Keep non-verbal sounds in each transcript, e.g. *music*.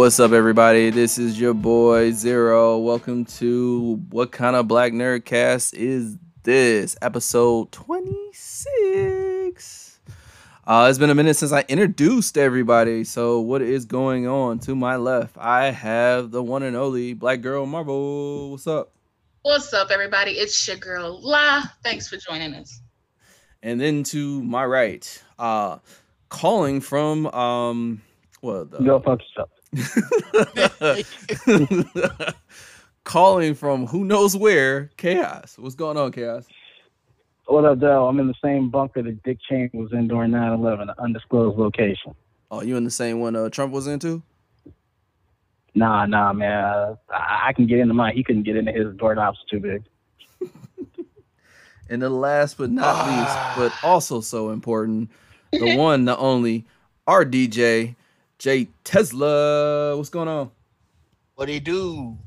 What's up, everybody? This is your boy Zero. Welcome to What Kind of Black Nerd Cast Is This? Episode 26. Uh, it's been a minute since I introduced everybody. So, what is going on? To my left, I have the one and only Black Girl Marvel. What's up? What's up, everybody? It's your girl La. Thanks for joining us. And then to my right, uh, calling from um, well, the, Go fuck yourself. *laughs* calling from who knows where, Kayos. What's going on, Kayos? What up, Dell? I'm in the same bunker that Dick Cheney was in during 9/11, an undisclosed location. Oh, you in the same one uh, Trump was into? Nah, nah, man. Uh, I, I can get into mine. He couldn't get into his. Doorknob's too big. And the last but not least, but *sighs* also so important, the one, the only, our DJ, Jay Tezla. What's going on? What do *laughs* you do?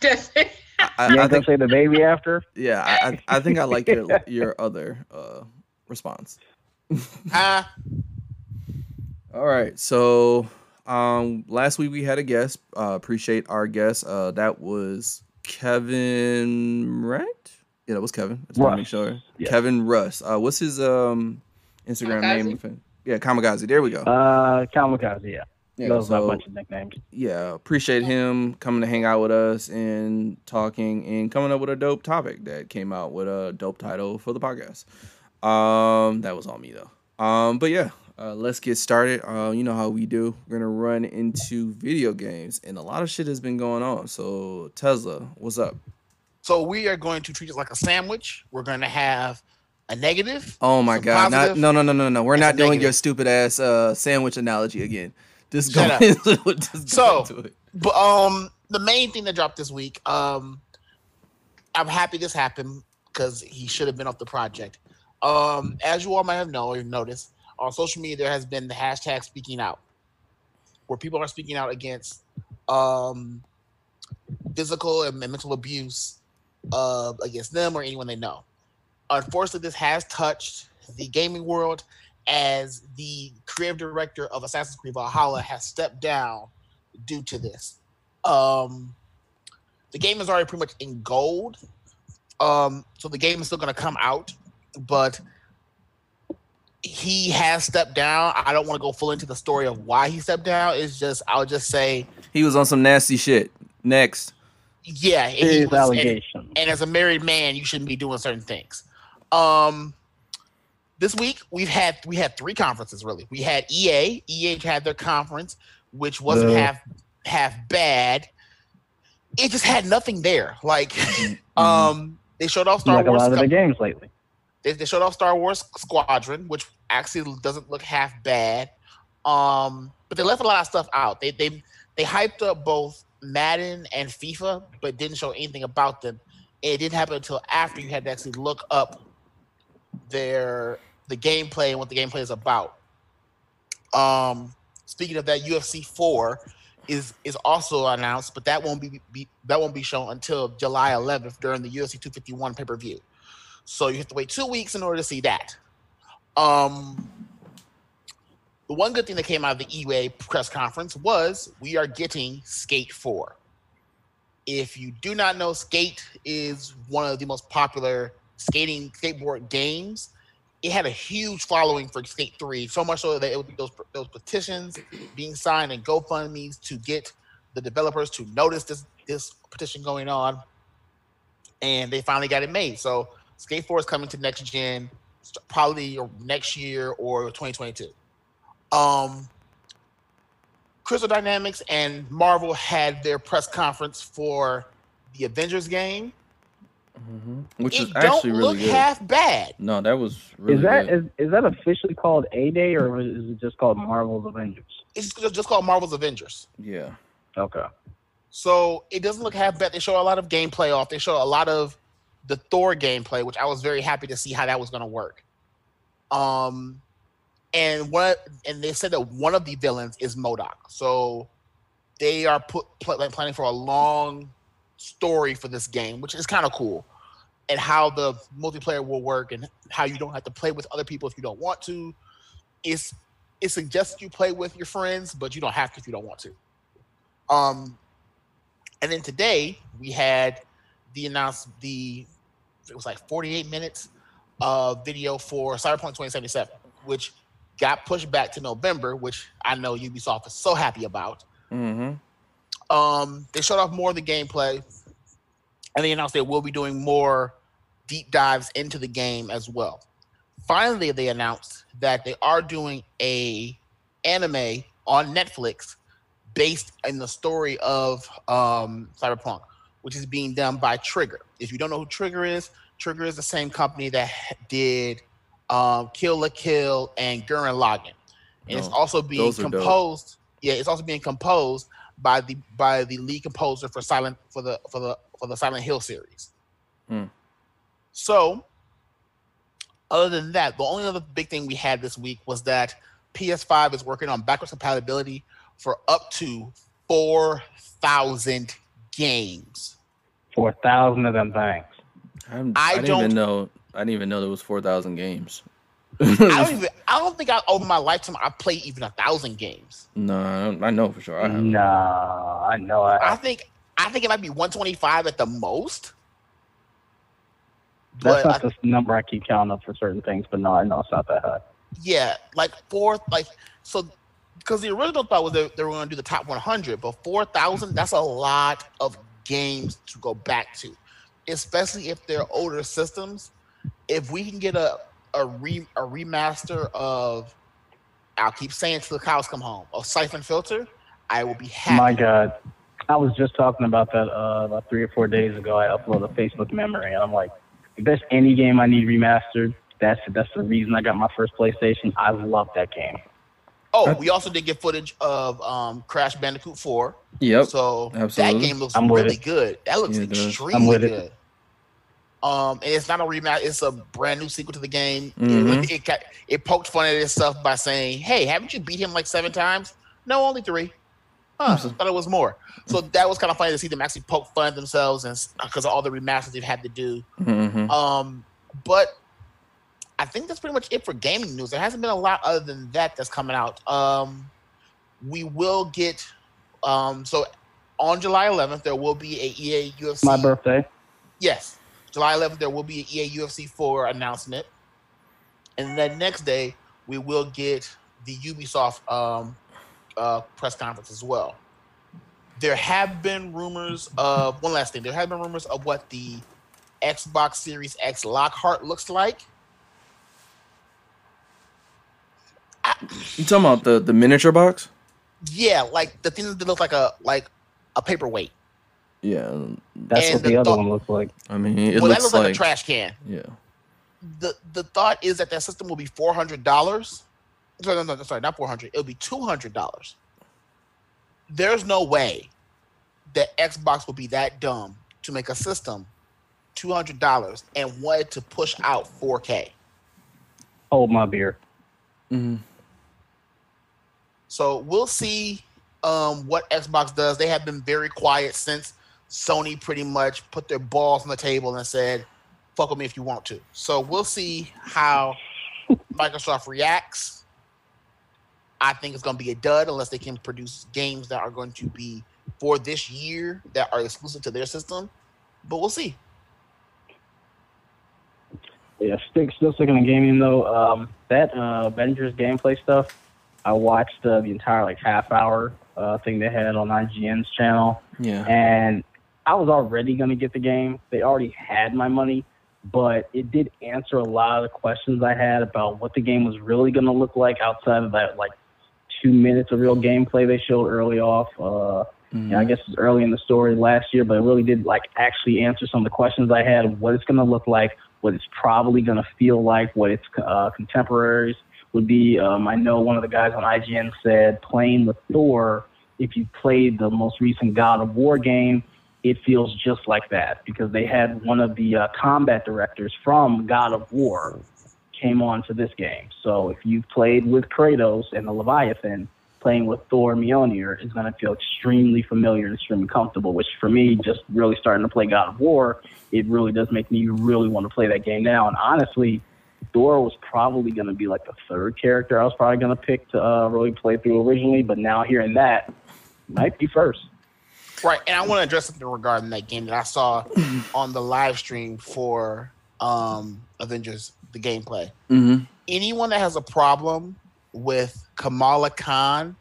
That's it. I, You I think, say the baby after? yeah, I, I I think I like your *laughs* your other uh, response. *laughs* Ah, All right. So um last week we had a guest. Uh appreciate our guest. Uh that was Kevin right? Yeah, that was Kevin. I just want to make sure. Yeah. Kevin Russ. Uh what's his um Instagram Kamikaze? name? Yeah, Kamikaze. There we go. Uh, Kamikaze, yeah. Yeah, Those are a so, bunch of nicknames. yeah, appreciate him coming to hang out with us and talking and coming up with a dope topic that came out with a dope title for the podcast. Um, that was all me though. Um, but yeah, uh, let's get started. Uh, you know how we do. We're gonna run into video games, and a lot of shit has been going on. So Tezla, what's up? so we are going to treat it like a sandwich. We're going to have a negative. Oh my god! Not, no, no, no, no, no. We're not doing your stupid ass uh sandwich analogy again. Just go *laughs* into it. Just go So- into it. But um, the main thing that dropped this week, um, I'm happy this happened because he should have been off the project. Um, as you all might have known or noticed, on social media there has been the hashtag speaking out, where people are speaking out against um physical and mental abuse uh, against them or anyone they know. Unfortunately, this has touched the gaming world as the creative director of Assassin's Creed Valhalla has stepped down due to this. Um, the game is already pretty much in gold, um, so the game is still going to come out, but he has stepped down. I don't want to go full into the story of why he stepped down. It's just I'll just say, He was on some nasty shit. Next. yeah, and he was- and- allegations. and as a married man, you shouldn't be doing certain things. Um, this week we've had we had three conferences really. We had EA. EA had their conference, which wasn't Boo. half half bad. It just had nothing there. Like, *laughs* Mm-hmm. um, they showed off Star like a lot of the games lately. they, they showed off Star Wars Squadron, which actually doesn't look half bad. Um, but they left a lot of stuff out. They they they hyped up both Madden and FIFA, but didn't show anything about them. It didn't happen until after you had to actually look up their the gameplay and what the gameplay is about. Um, speaking of that, UFC four is is also announced, but that won't be, be that won't be shown until July 11th during the UFC 251 pay per view. So you have to wait two weeks in order to see that. Um, the one good thing that came out of the EA press conference was we are getting Skate 4. If you do not know, Skate is one of the most popular skating skateboard games. It had a huge following for Skate 3, so much so that it would, those those petitions being signed and GoFundMe's to get the developers to notice this this petition going on, and they finally got it made. So Skate 4 is coming to next gen, probably next year or 2022. Um, Crystal Dynamics and Marvel had their press conference for the Avengers game. Which is actually don't really good. half bad. no, that was really is that good. is, is that officially called A Day or is it just called Marvel's Avengers? It's just, just called Marvel's Avengers. yeah. Okay. So it doesn't look half bad. They show a lot of gameplay off. They show a lot of the Thor gameplay, which I was very happy to see how that was going to work. Um, and what and they said that one of the villains is MODOK. So they are put pl- like, planning for a long story for this game, which is kind of cool. And how the multiplayer will work and how you don't have to play with other people if you don't want to. It's it suggests you play with your friends, but you don't have to if you don't want to. Um, and then today we had the announced the it was like 48 minutes of video for Cyberpunk 2077, which got pushed back to November, which I know Ubisoft is so happy about. Mm-hmm. Um, they showed off more of the gameplay, and they announced they will be doing more deep dives into the game as well. Finally, they announced that they are doing a anime on Netflix based in the story of um, Cyberpunk, which is being done by Trigger. If you don't know who Trigger is, Trigger is the same company that did um, Kill la Kill and Gurren Lagann, and it's Oh, also being are dope. composed. Yeah, it's also being composed by the by the lead composer for Silent for the for the for the Silent Hill series. Hmm. So, other than that, the only other big thing we had this week was that PS5 is working on backwards compatibility for up to four thousand games. Four thousand of them things. I'm, I I, didn't don't- even know. I didn't even know there was four thousand games. *laughs* I don't even. I don't think I over my lifetime I played even a thousand games. no, I, know for sure. I have. Nah, I know. I, I think I think it might be one twenty five at the most. that's But I- not the number I keep counting up for certain things, but no, I know it's not that high. yeah, like four, like so, because the original thought was they, they were going to do the top 100, but 4,000, that's a lot of games to go back to, especially if they're older systems. If we can get a a re a remaster of, I'll keep saying till the cows come home, of Siphon Filter, I will be happy. My God. I was just talking about that uh, about three or four days ago. I uploaded a Facebook memory, and I'm like, if there's any game I need remastered, that's that's the reason I got my first PlayStation. I love that game. Oh, we also did get footage of um, Crash Bandicoot 4. Yep. So that game looks I'm really good. That looks Yeah, extremely I'm with it. good. Um, and it's not a rematch; it's a brand new sequel to the game. Mhm. It, it, got, it poked fun at itself by saying, "Hey, haven't you beat him like seven times? No, only three. Huh, Mhm. thought it was more." So that was kind of funny to see them actually poke fun at themselves and because of all the remasters they've had to do. Mhm. Um, but I think that's pretty much it for gaming news. There hasn't been a lot other than that that's coming out. Um, we will get um, so on July 11th there will be a EA UFC. My birthday. Yes, July 11th there will be an EA UFC 4 announcement, and then next day we will get the Ubisoft um, uh, press conference as well. There have been rumors of one last thing. There have been rumors of what the Xbox Series X Lockhart looks like. You talking about the the miniature box? Yeah, like the thing that looks like a like a paperweight. Yeah. That's And what the the other thought- one looks like. I mean, it well, that looks looks like, like, a trash can. yeah. the the thought is that that system will be four hundred dollars. Sorry, no, no, sorry, not four hundred. It'll be two hundred dollars. There's no way that Xbox will be that dumb to make a system two hundred dollars and wanted to push out four K. Hold my beer. hmm So we'll see um, what Xbox does. They have been very quiet since Sony pretty much put their balls on the table and said, "Fuck with me if you want to." So we'll see how *laughs* Microsoft reacts. I think it's going to be a dud unless they can produce games that are going to be for this year that are exclusive to their system. But we'll see. Yeah, stick, still sticking in gaming though. Um, that uh, Avengers gameplay stuff, I watched uh, the entire like half hour uh, thing they had on IGN's channel, Yeah. and I was already gonna get the game. They already had my money, but it did answer a lot of the questions I had about what the game was really gonna look like outside of that like two minutes of real gameplay they showed early off. Uh, Mhm. yeah, I guess it was early in the story last year, but it really did like actually answer some of the questions I had of what it's going to look like, what it's probably going to feel like, what its uh, contemporaries would be. Um, I know one of the guys on IGN said playing with Thor, if you played the most recent God of War game, it feels just like that because they had one of the uh, combat directors from God of War came on to this game. So if you've played with Kratos and the Leviathan, playing with Thor Mjolnir is going to feel extremely familiar and extremely comfortable, which for me, just really starting to play God of War, it really does make me really want to play that game now. And honestly, Thor was probably going to be like the third character I was probably going to pick to uh, really play through originally, but now hearing that, might be first. Right, and I want to address something regarding that game that I saw on the live stream for um, Avengers, the gameplay. Mm-hmm. Anyone that has a problem with Kamala Khan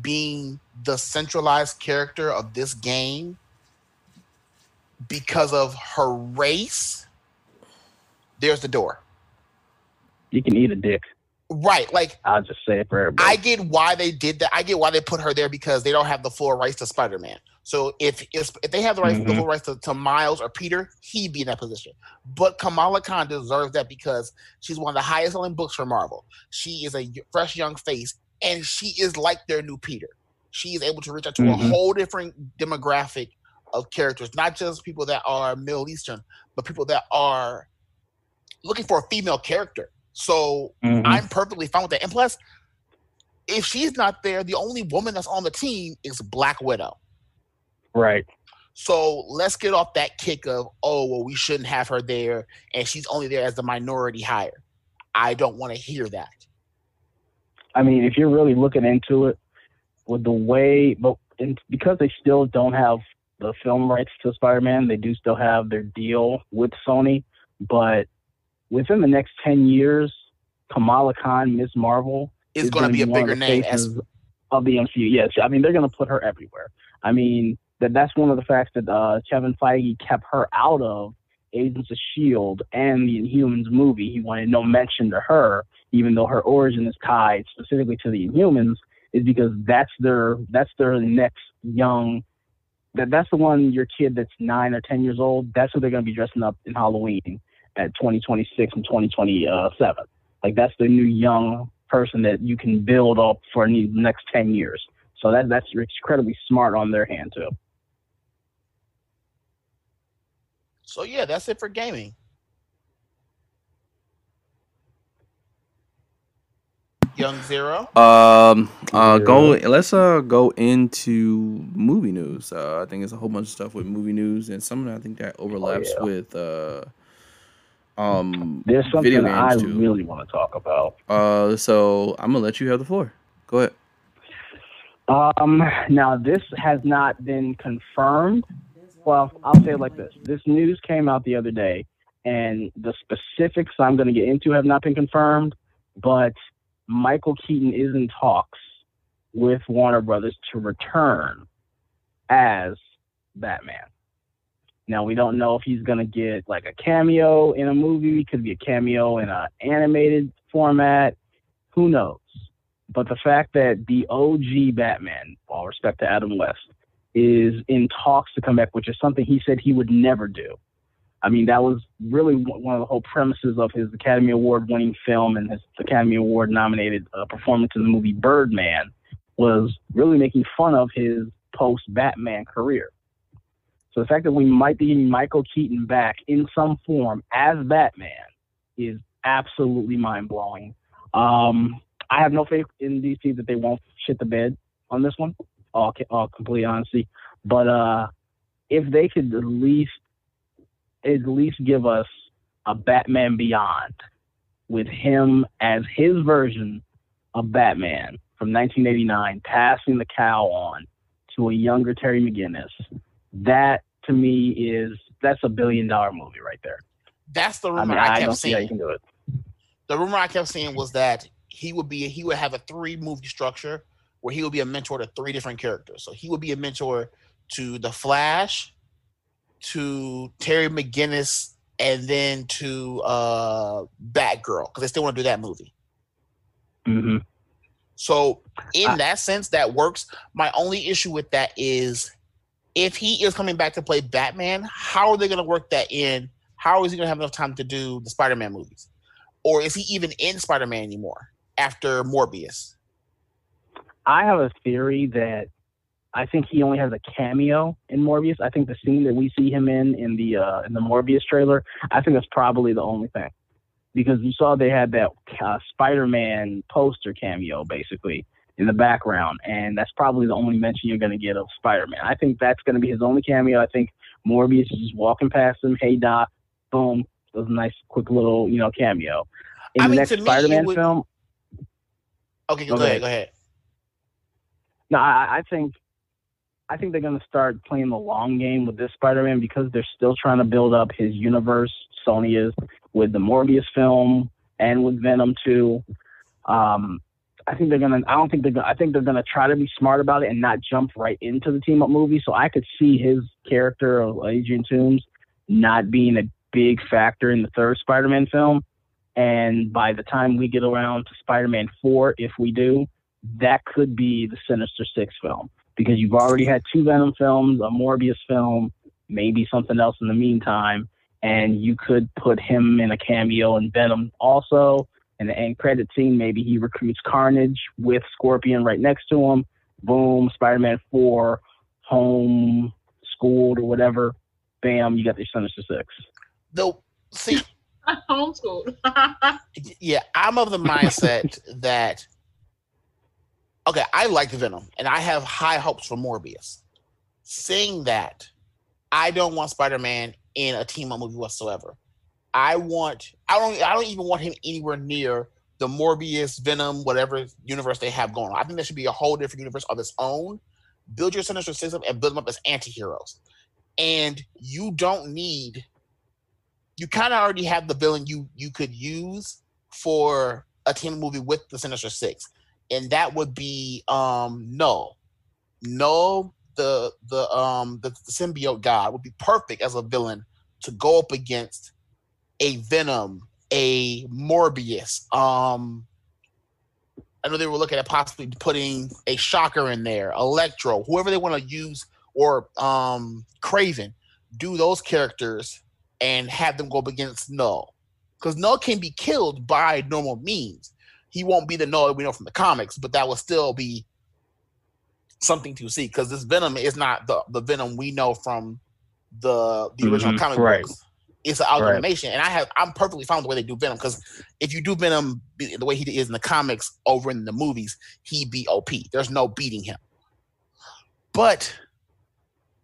being the centralized character of this game because of her race, there's the door. You can eat a dick. Right, like I'll just say it for everybody. I get why they did that. I get why they put her there because they don't have the full rights to Spider Man. So if if, if they have the rights, the Mhm. full rights to, to Miles or Peter, he'd be in that position. But Kamala Khan deserves that because she's one of the highest selling books for Marvel. She is a fresh young face, and she is like their new Peter. She is able to reach out to a Mhm. whole different demographic of characters, not just people that are Middle Eastern, but people that are looking for a female character. So Mhm. I'm perfectly fine with that. And plus, if she's not there, the only woman that's on the team is Black Widow. right. So let's get off that kick of, oh, well, we shouldn't have her there, and she's only there as the minority hire. I don't want to hear that. I mean, if you're really looking into it, with the way, but because they still don't have the film rights to Spider-Man, they do still have their deal with Sony. But within the next ten years, Kamala Khan, Miss Marvel, is, going to be a bigger name as of the MCU. Yes, I mean they're going to put her everywhere. I mean that that's one of the facts that uh, Kevin Feige kept her out of Agents of Shield and the Inhumans movie. He wanted no mention to her, even though her origin is tied specifically to the Inhumans, is because that's their that's their next young. That that's the one your kid that's nine or ten years old. That's who they're going to be dressing up in Halloween at 2026 and 2027. Like that's the new young person that you can build up for the next 10 years. So that that's incredibly smart on their hand too. So yeah, that's it for gaming. Young Zero. Um, uh, go. Let's uh go into movie news. Uh, I think it's a whole bunch of stuff with movie news, and some of it I think that overlaps yeah. with uh, um, There's something I too. really want to talk about. uh. So I'm gonna let you have the floor. Go ahead. Um, now this has not been confirmed. Well, I'll say it like this: this news came out the other day, and the specifics I'm going to get into have not been confirmed. But Michael Keaton is in talks with Warner Brothers to return as Batman. Now we don't know if he's to get like a cameo in a movie, could be a cameo in an animated format. Who knows? But the fact that the OG Batman, all respect to Adam West, is in talks to come back, which is something he said he would never do. I mean, that was really one one of the whole premises of his Academy Award winning film and his Academy Award nominated uh, performance in the movie Birdman was really making fun of his post Batman career. So the fact that we might be getting Michael Keaton back in some form as Batman is absolutely mind blowing. Um, I have no faith in DC that they won't shit the bed on this one. All, all complete honesty. But uh, if they could at least at least give us a Batman Beyond with him as his version of Batman from 1989, passing the cow on to a younger Terry McGinnis, that to me is that's a billion dollar movie right there. That's the rumor I mean, I, I, kept don't see how you seeing. can do it. The rumor I kept seeing was that he would be he would have a three movie structure where he would be a mentor to three different characters. So he would be a mentor to the Flash, to Terry McGinnis, and then to uh Batgirl because they still want to do that movie. hmm So in I- that sense, that works. My only issue with that is if he is coming back to play Batman, how are they going to work that in? How is he going to have enough time to do the Spider-Man movies, or is he even in Spider-Man anymore after Morbius? I have a theory that I think he only has a cameo in Morbius. I think the scene that we see him in in the uh, in the Morbius trailer, I think that's probably the only thing, because you saw they had that uh, Spider-Man poster cameo basically in the background, and that's probably the only mention you're going to get of Spider-Man. I think that's going to be his only cameo. I think Morbius is just walking past him, hey Doc, boom, was a nice, quick little you know cameo. In I the mean, next to Spider-Man would- film, Okay, go Okay. ahead. Go ahead. no, I, I think I think they're gonna start playing the long game with this Spider-Man because they're still trying to build up his universe. Sony is with the Morbius film and with Venom too. Um, I think they're gonna. I don't think they're gonna. I think they're gonna try to be smart about it and not jump right into the team up movie. So I could see his character of Adrian Toomes not being a big factor in the third Spider-Man film. And by the time we get around to Spider-Man Four, if we do, that could be the Sinister Six film because you've already had two Venom films, a Morbius film, maybe something else in the meantime, and you could put him in a cameo in Venom also. In the end credit scene, maybe he recruits Carnage with Scorpion right next to him. Boom, Spider-Man Four, home, schooled or whatever. Bam, you got the Sinister Six. Though, see, *laughs* Homeschooled. *laughs* yeah, I'm of the mindset that okay, I like Venom and I have high hopes for Morbius. Saying that, I don't want Spider-Man in a team up movie whatsoever. I want I don't I don't even want him anywhere near the Morbius, Venom, whatever universe they have going on. I think there should be a whole different universe of its own. Build your Sinister Six up and build them up as anti-heroes. And you don't need you kind of already have the villain you you could use for a team movie with the Sinister Six, and that would be um Knull. Knull, the the um the, the symbiote god, would be perfect as a villain to go up against a Venom, a Morbius. Um, I know they were looking at possibly putting a Shocker in there, Electro, whoever they want to use, or um Kraven. Do those characters and have them go up against Knull. Because Knull can be killed by normal means. He won't be the Knull that we know from the comics, but that will still be something to see. Because this Venom is not the, the Venom we know from the the original Mhm, comic right. books. It's an Right. amalgamation, and I have I'm perfectly fine with the way they do Venom. Because if you do Venom the way he is in the comics over in the movies, he be OP. There's no beating him. But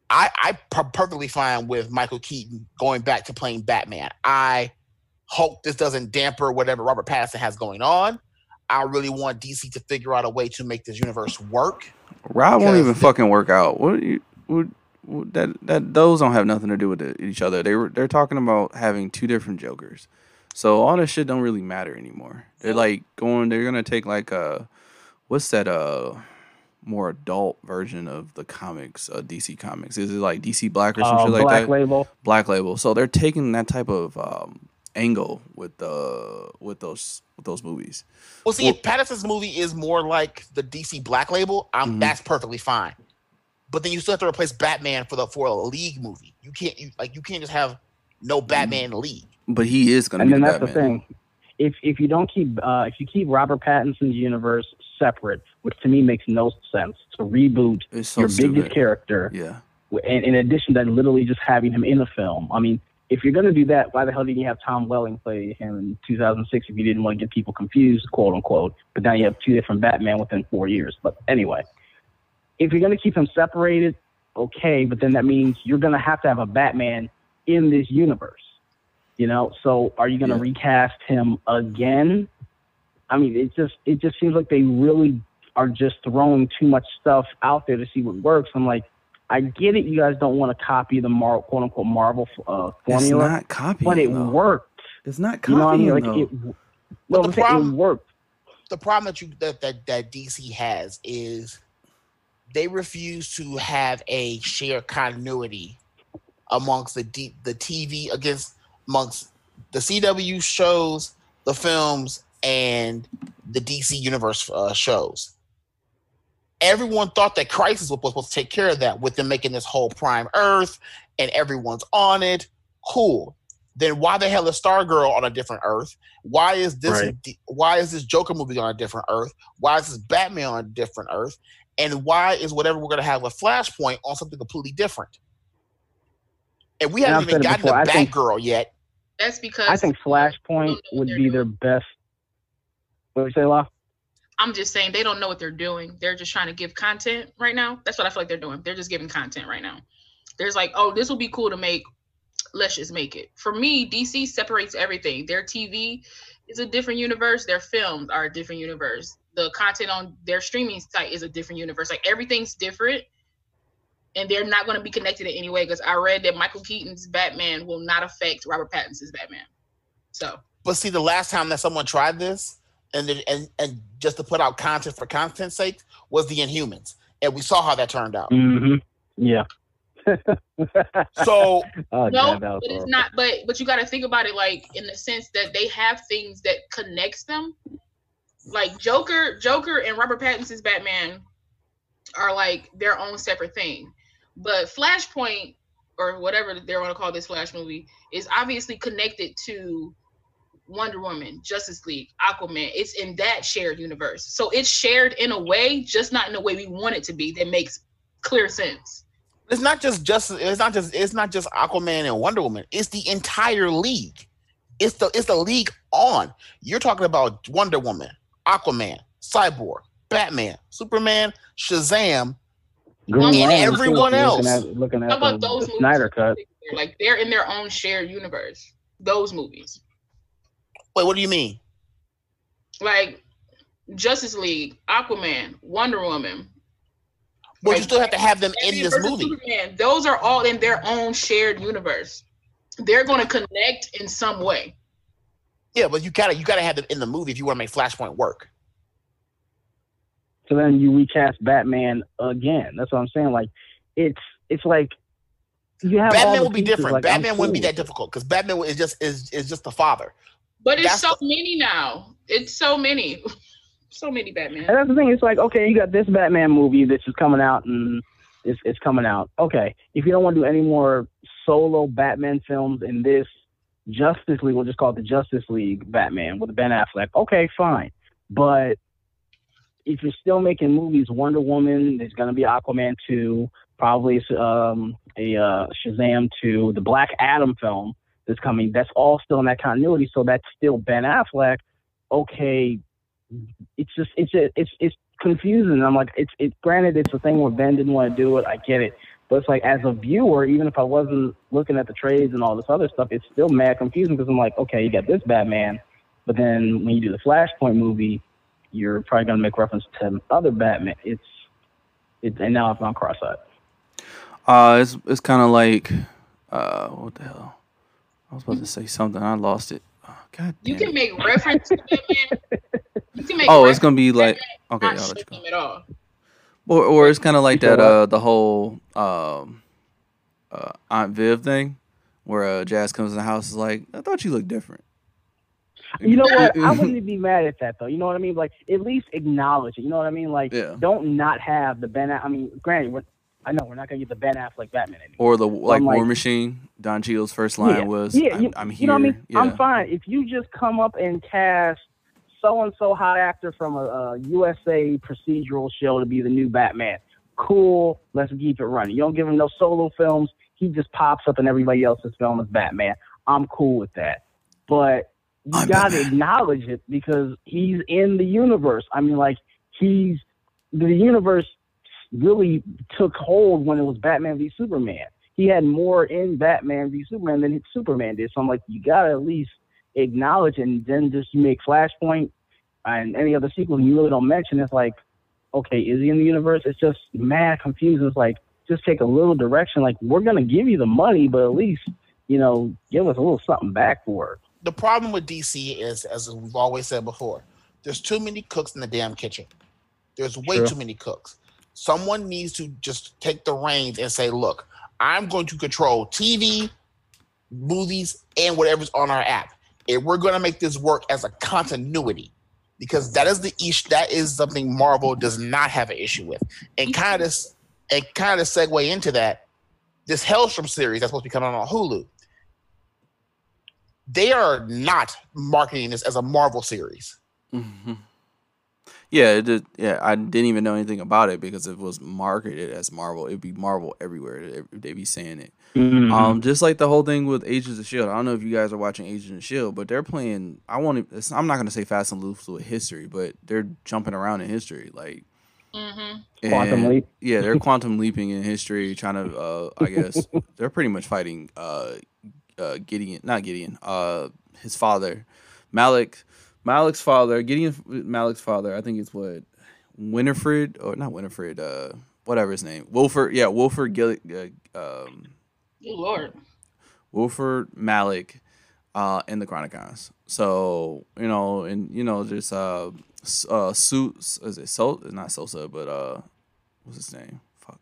I I per- perfectly fine with Michael Keaton going back to playing Batman. I hope this doesn't damper whatever Robert Pattinson has going on. I really want DC to figure out a way to make this universe work. Rob won't even fucking work out. What you what, what that that those don't have nothing to do with it, each other. They were they're talking about having two different Jokers. So all this shit don't really matter anymore. They're like going they're gonna take like a what's that uh more adult version of the comics, uh DC comics. Is it like DC Black or some Uh, shit like Black that? Black Label. Black Label. So they're taking that type of um angle with uh with those with those movies. Well, see, Well- if Pattinson's movie is more like the DC Black Label, um, Mhm. that's perfectly fine. But then you still have to replace Batman for the for a League movie. You can't you like you can't just have no Batman in the League. But he is gonna and be then the that's Batman. the thing. If if you don't keep uh, if you keep Robert Pattinson's universe separate, which to me makes no sense, to reboot so your stupid. biggest character, Yeah. in, in addition to literally just having him in a film. I mean, if you're gonna do that, why the hell didn't you have Tom Welling play him in 2006 if you didn't want to get people confused, quote unquote? But now you have two different Batman within four years. But anyway, if you're gonna keep him separated, okay, but then that means you're gonna have to have a Batman in this universe. You know, so are you gonna Yeah. recast him again? I mean, it just it just seems like they really are just throwing too much stuff out there to see what works. I'm like, I get it. You guys don't want to copy the Mar- quote unquote Marvel uh, It's not copying. but it though. worked. It's not copying, You copying. know what I mean? Like though. it. But No, the problem- it worked. the problem that you that, that that DC has is they refuse to have a shared continuity amongst the D, the TV against amongst the CW shows, the films, and the DC Universe uh, shows. Everyone thought that Crisis was supposed to take care of that with them making this whole Prime Earth and everyone's on it. Cool. Then why the hell is Stargirl on a different Earth? Why is this Right. why is this Joker movie on a different Earth? Why is this Batman on a different Earth? And why is whatever we're gonna have a Flashpoint on something completely different? And we And haven't I've even gotten before, to I Batgirl yet. That's because I think Flashpoint They don't know what would they're be their best. What do you say, La? I'm just saying they don't know what they're doing. They're just trying to give content right now. That's what I feel like they're doing. They're just giving content right now. There's like, oh, this will be cool to make let's just make it. For me, DC separates everything. Their TV is a different universe. Their films are a different universe. The content on their streaming site is a different universe. Like everything's different, and they're not going to be connected in any way. Because I read that Michael Keaton's Batman will not affect Robert Pattinson's Batman. So, But see, the last time that someone tried this, and then- and and just to put out content for content's sake, was the Inhumans, and we saw how that turned out. hmm Yeah. *laughs* So oh, no, God, but it's not. But but you got to think about it like in the sense that they have things that connects them. Like Joker, Joker, and Robert Pattinson's Batman are like their own separate thing. But Flashpoint or whatever they want to call this Flash movie is obviously connected to Wonder Woman, Justice League, Aquaman. It's in that shared universe. So it's shared in a way, just not in the way we want it to be. That makes clear sense. it's not just just it's not just it's not just Aquaman and Wonder Woman. It's the entire league. It's the it's the league on. You're talking about Wonder Woman, Aquaman, Cyborg, Batman, Superman, Shazam. Green And Lantern, everyone if else. Looking at, looking How about the, those the movies? Snyder cut. Like they're in their own shared universe. Those movies, Wait, what do you mean? like Justice League, Aquaman, Wonder Woman. Well, you still have to have them in this movie. Superman, those are all in their own shared universe. They're going to connect in some way. Yeah, but you gotta you gotta have them in the movie if you want to make Flashpoint work. So then you recast Batman again. That's what I'm saying. Like, it's it's like you have Batman the will be pieces, different. like, I'm Batman wouldn't be that difficult because Batman is just is is just the father. But it's That's so many now. It's so many. *laughs* so many Batman. And that's the thing. It's like, okay, you got this Batman movie that's just coming out and it's, it's coming out. Okay, if you don't want to do any more solo Batman films in this Justice League, we'll just call it the Justice League Batman with Ben Affleck. Okay, fine. But if you're still making movies, Wonder Woman, there's going to be Aquaman 2, probably um, a uh, Shazam 2, the Black Adam film that's coming. That's all still in that continuity. So that's still Ben Affleck. Okay, it's just it's it's it's confusing. I'm like it's it's granted it's a thing where Ben didn't want to do it. I get it, but it's like as a viewer, even if I wasn't looking at the trades and all this other stuff, it's still mad confusing because I'm like, okay, you got this Batman, but then when you do the Flashpoint movie, you're probably gonna make reference to other Batman. It's it's and now I've gone cross-eyed. Uh, it's it's kind of like, uh, what the hell? I was about to say something. I lost it. Oh, God You can it. make reference to Batman. You can make Oh, it's gonna be like okay. not I'll let you go. at all. Or or it's kind of like that. Uh, the whole um, uh, Aunt Viv thing, where uh, Jazz comes in the house is like, I thought you looked different. You know what? *laughs* I wouldn't be mad at that though. You know what I mean? Like at least acknowledge it. You know what I mean? Like Yeah. don't not have the Ben. I mean, granted, we're, I know we're not gonna get the Ben Affleck Batman anymore. Or the like like- War Machine. Don Cheadle's first line was, yeah, I'm, you, I'm here. you know what I mean? Yeah. I'm fine if you just come up and cast so and so hot actor from a, a USA procedural show to be the new Batman. Cool, let's keep it running. You don't give him no solo films. He just pops up in everybody else's film as Batman. I'm cool with that. But you I'm gotta Batman. acknowledge it because he's in the universe. I mean, like he's the universe really took hold when it was Batman v Superman. He had more in Batman v Superman than Superman did. So I'm like, you gotta at least acknowledge it and then just make Flashpoint and any other sequel you really don't mention. It's like, okay, is he in the universe? It's just mad confusing. It's like just take a little direction. Like we're gonna give you the money, but at least you know give us a little something back for it. The problem with DC is, as we've always said before, there's too many cooks in the damn kitchen. There's way True. too many cooks. Someone needs to just take the reins and say, look, I'm going to control TV, movies, and whatever's on our app. And we're going to make this work as a continuity because that is the ish that is something Marvel does not have an issue with. And kind of and kind of segue into that, this Helstrom series that's supposed to be coming on Hulu. They are not marketing this as a Marvel series. Mhm. Yeah, yeah. I didn't even know anything about it because it was marketed as Marvel. It'd be Marvel everywhere. They- They'd be saying it. Mm-hmm. Um, just like the whole thing with Agents of Shield. I don't know if you guys are watching Agents of Shield, but they're playing. I want to. I'm not gonna say Fast and Loose with history, but they're jumping around in history, like hmm Quantum leap. Yeah, they're *laughs* quantum leaping in history, trying to. Uh, I guess *laughs* they're pretty much fighting uh, uh, Gideon, not Gideon, uh, his father, Malick, Malick's father, Gideon Malick's father. I think it's what Winifred or not Winifred, uh, whatever his name, Wilford. Yeah, Wilford Gil, uh, um, Oh, Lord. Wilford Malick, uh, in the Chronicoms. So you know, and you know, just uh, uh, suits is it so not Sousa, but uh, what's his name? Fuck,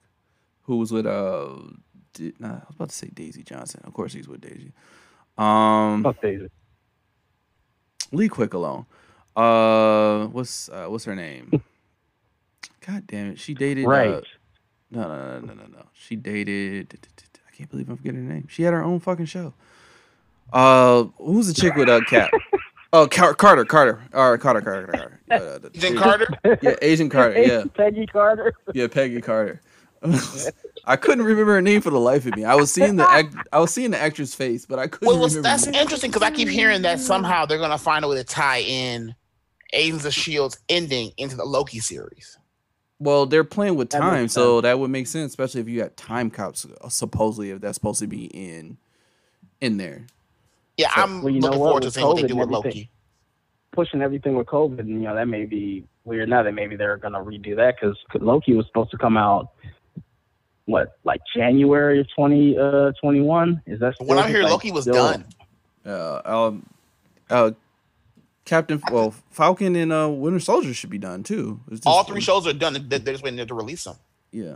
who was with uh, Di- nah, I was about to say Daisy Johnson. Of course, he's with Daisy. Um, Fuck Daisy. Lee Quick alone. Uh, what's uh, what's her name? *laughs* God damn it, she dated. Right. Uh, no, no, no, no, no, no. She dated. I can't believe I'm forgetting her name. She had her own fucking show. Uh, who's the chick with uh Cap? *laughs* Oh, Car- Carter, Carter, or Carter, Carter, Carter. Uh, the- Agent Carter. Yeah, Asian Carter. Yeah, *laughs* Peggy Carter. yeah, Peggy Carter. *laughs* I couldn't remember her name for the life of me. I was seeing the act- I was seeing the actress face, but I couldn't Well, well, remember. that's the interesting because I keep hearing that somehow they're gonna find a way to tie in Agents of Shield's ending into the Loki series. Well, they're playing with time, makes so that would make sense, especially if you got time cops. Supposedly, if that's supposed to be in in there. Yeah, So- I'm Well, you know looking what, forward to seeing what they do and with Loki. Pushing everything with COVID, and you know that may be weird now. That maybe they're gonna redo that because Loki was supposed to come out. What, like January of twenty uh twenty one? Is that But when I hear like, Loki was still- done, Uh, um, uh, Captain, well, Falcon and uh, Winter Soldier should be done too. Just- all three shows are done. They're they're just waiting to release them, Yeah,